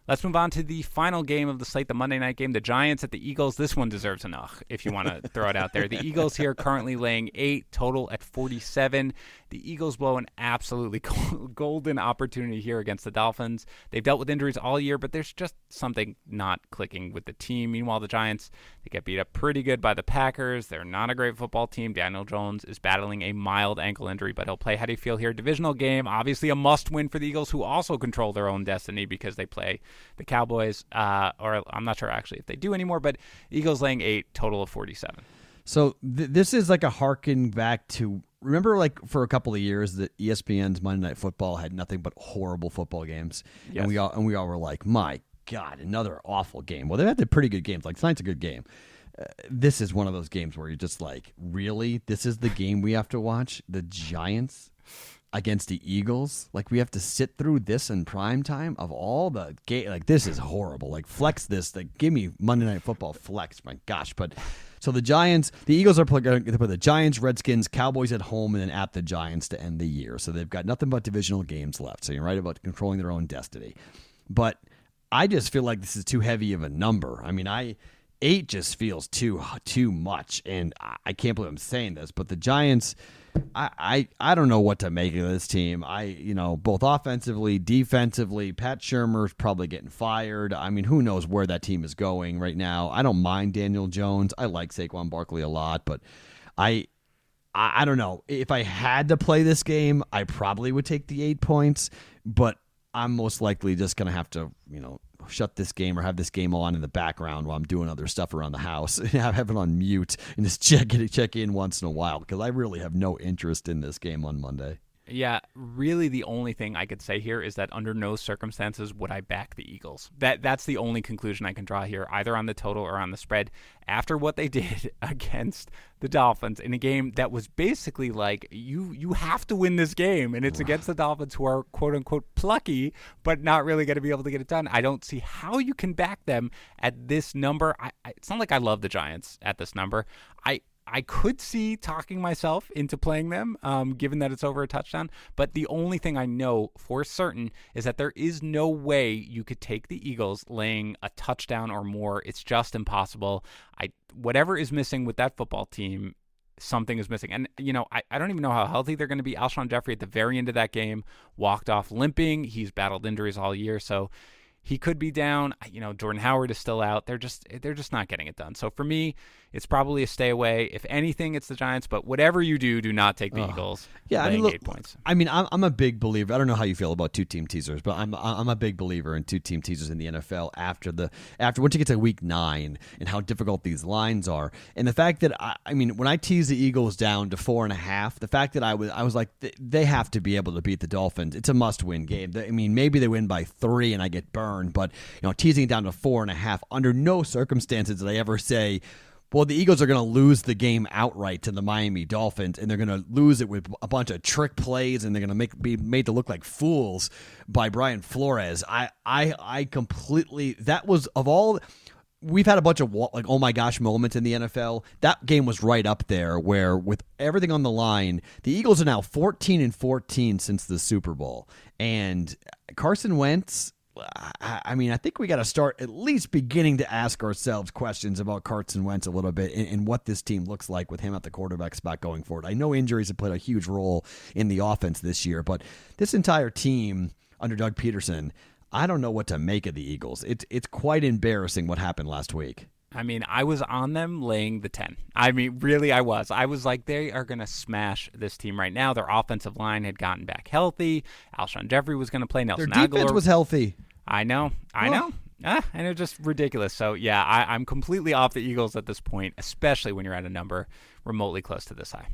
S1: Let's move on to the final game of the slate, the Monday night game, the Giants at the Eagles. This one deserves an ugh, if you want to throw it out there. The Eagles here currently laying eight, total at 47. The Eagles blow an absolutely golden opportunity here against the Dolphins. They've dealt with injuries all year, but there's just something not clicking with the team. Meanwhile, the Giants, they get beat up pretty good by the Packers. They're not a great football team. Daniel Jones is battling a mild ankle injury, but he'll play. How do you feel here? Divisional game, obviously a must win for the Eagles, who also control their own destiny because they play the Cowboys, uh, or I'm not sure actually if they do anymore, but Eagles laying eight, total of 47.
S2: So th- this is like a harken back to remember like for a couple of years that ESPN's Monday Night Football had nothing but horrible football games, yes. and we all and we all were like, my God, another awful game. Well, they had the pretty good games. Like tonight's a good game. Uh, this is one of those games where you're just like, really? This is the game we have to watch? The Giants against the Eagles? Like we have to sit through this in prime time of all the game? Like this is horrible. Like flex this. Like give me Monday Night Football flex. My gosh, but so the Giants, the Eagles are going to put the Giants, Redskins, Cowboys at home, and then at the Giants to end the year. So they've got nothing but divisional games left. So you're right about controlling their own destiny. But I just feel like this is too heavy of a number. I mean, I eight just feels too too much, and I can't believe I'm saying this, but the Giants I, I I don't know what to make of this team. I you know both offensively, defensively. Pat Shurmur's probably getting fired. I mean, who knows where that team is going right now? I don't mind Daniel Jones. I like Saquon Barkley a lot, but I I, I don't know if I had to play this game, I probably would take the eight points, but I'm most likely just gonna have to you know shut this game or have this game on in the background while I'm doing other stuff around the house. have it on mute and just check it, check in once in a while because I really have no interest in this game on Monday.
S1: Yeah, really the only thing I could say here is that under no circumstances would I back the Eagles. That that's the only conclusion I can draw here, either on the total or on the spread. After what they did against the Dolphins in a game that was basically like you you have to win this game and it's against the Dolphins who are quote unquote plucky but not really going to be able to get it done. I don't see how you can back them at this number. I, I, it's not like I love the Giants at this number. I I could see talking myself into playing them, um, given that it's over a touchdown. But the only thing I know for certain is that there is no way you could take the Eagles laying a touchdown or more. It's just impossible. I whatever is missing with that football team something is missing. And, you know, I, I don't even know how healthy they're going to be. Alshon Jeffery at the very end of that game walked off limping. He's battled injuries all year. So he could be down. You know, Jordan Howard is still out. They're just they're just not getting it done. So for me, it's probably a stay away. If anything, it's the Giants. But whatever you do, do not take the Eagles.
S2: Yeah, I mean,
S1: look, points.
S2: I mean, I'm, I'm a big believer. I don't know how you feel about two team teasers, but I'm I'm a big believer in two team teasers in the NFL. After the after once you get to week nine and how difficult these lines are, and the fact that I, I mean, when I tease the Eagles down to four and a half, the fact that I was I was like they have to be able to beat the Dolphins. It's a must win game. I mean, maybe they win by three and I get burned, but you know, teasing it down to four and a half under no circumstances did I ever say well, the Eagles are going to lose the game outright to the Miami Dolphins, and they're going to lose it with a bunch of trick plays, and they're going to make be made to look like fools by Brian Flores. I, I, I completely that was of all we've had a bunch of like oh my gosh moments in the NFL. That game was right up there where with everything on the line, the Eagles are now 14 and 14 since the Super Bowl. And Carson Wentz I mean, I think we got to start at least beginning to ask ourselves questions about Carson Wentz a little bit and, and, what this team looks like with him at the quarterback spot going forward. I know injuries have played a huge role in the offense this year, but this entire team under Doug Pederson, I don't know what to make of the Eagles. It's it's quite embarrassing what happened last week.
S1: I mean, I was on them laying the 10. I mean, really, I was. I was like, they are going to smash this team right now. Their offensive line had gotten back healthy. Alshon Jeffery was going to play. Nelson
S2: Their defense
S1: Agholor.
S2: was healthy.
S1: I know. I know. Ah, and it's just ridiculous. So, yeah, I, I'm completely off the Eagles at this point, especially when you're at a number remotely close to this high.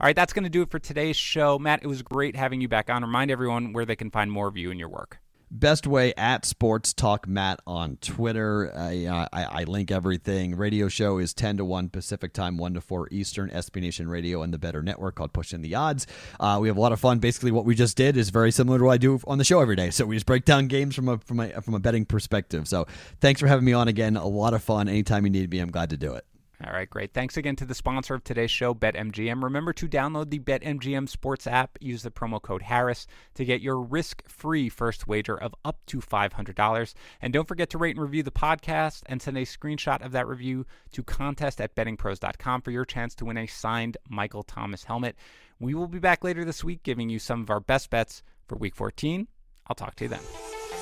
S1: All right, that's going to do it for today's show. Matt, it was great having you back on. Remind everyone where they can find more of you and your work.
S2: Best way at Sports Talk Matt on Twitter. I, uh, I, I, link everything. Radio show is 10 to 1 Pacific time, 1 to 4 Eastern. SB Nation Radio and the Better Network called Pushing the Odds. Uh, we have a lot of fun. Basically, what we just did is very similar to what I do on the show every day. So we just break down games from a, from a, from a betting perspective. So thanks for having me on again. A lot of fun. Anytime you need me, I'm glad to do it.
S1: All right, great. Thanks again to the sponsor of today's show, BetMGM. Remember to download the BetMGM Sports app. Use the promo code Harris to get your risk-free first wager of up to $500. And don't forget to rate and review the podcast and send a screenshot of that review to contest at bettingpros.com for your chance to win a signed Michael Thomas helmet. We will be back later this week giving you some of our best bets for Week 14. I'll talk to you then.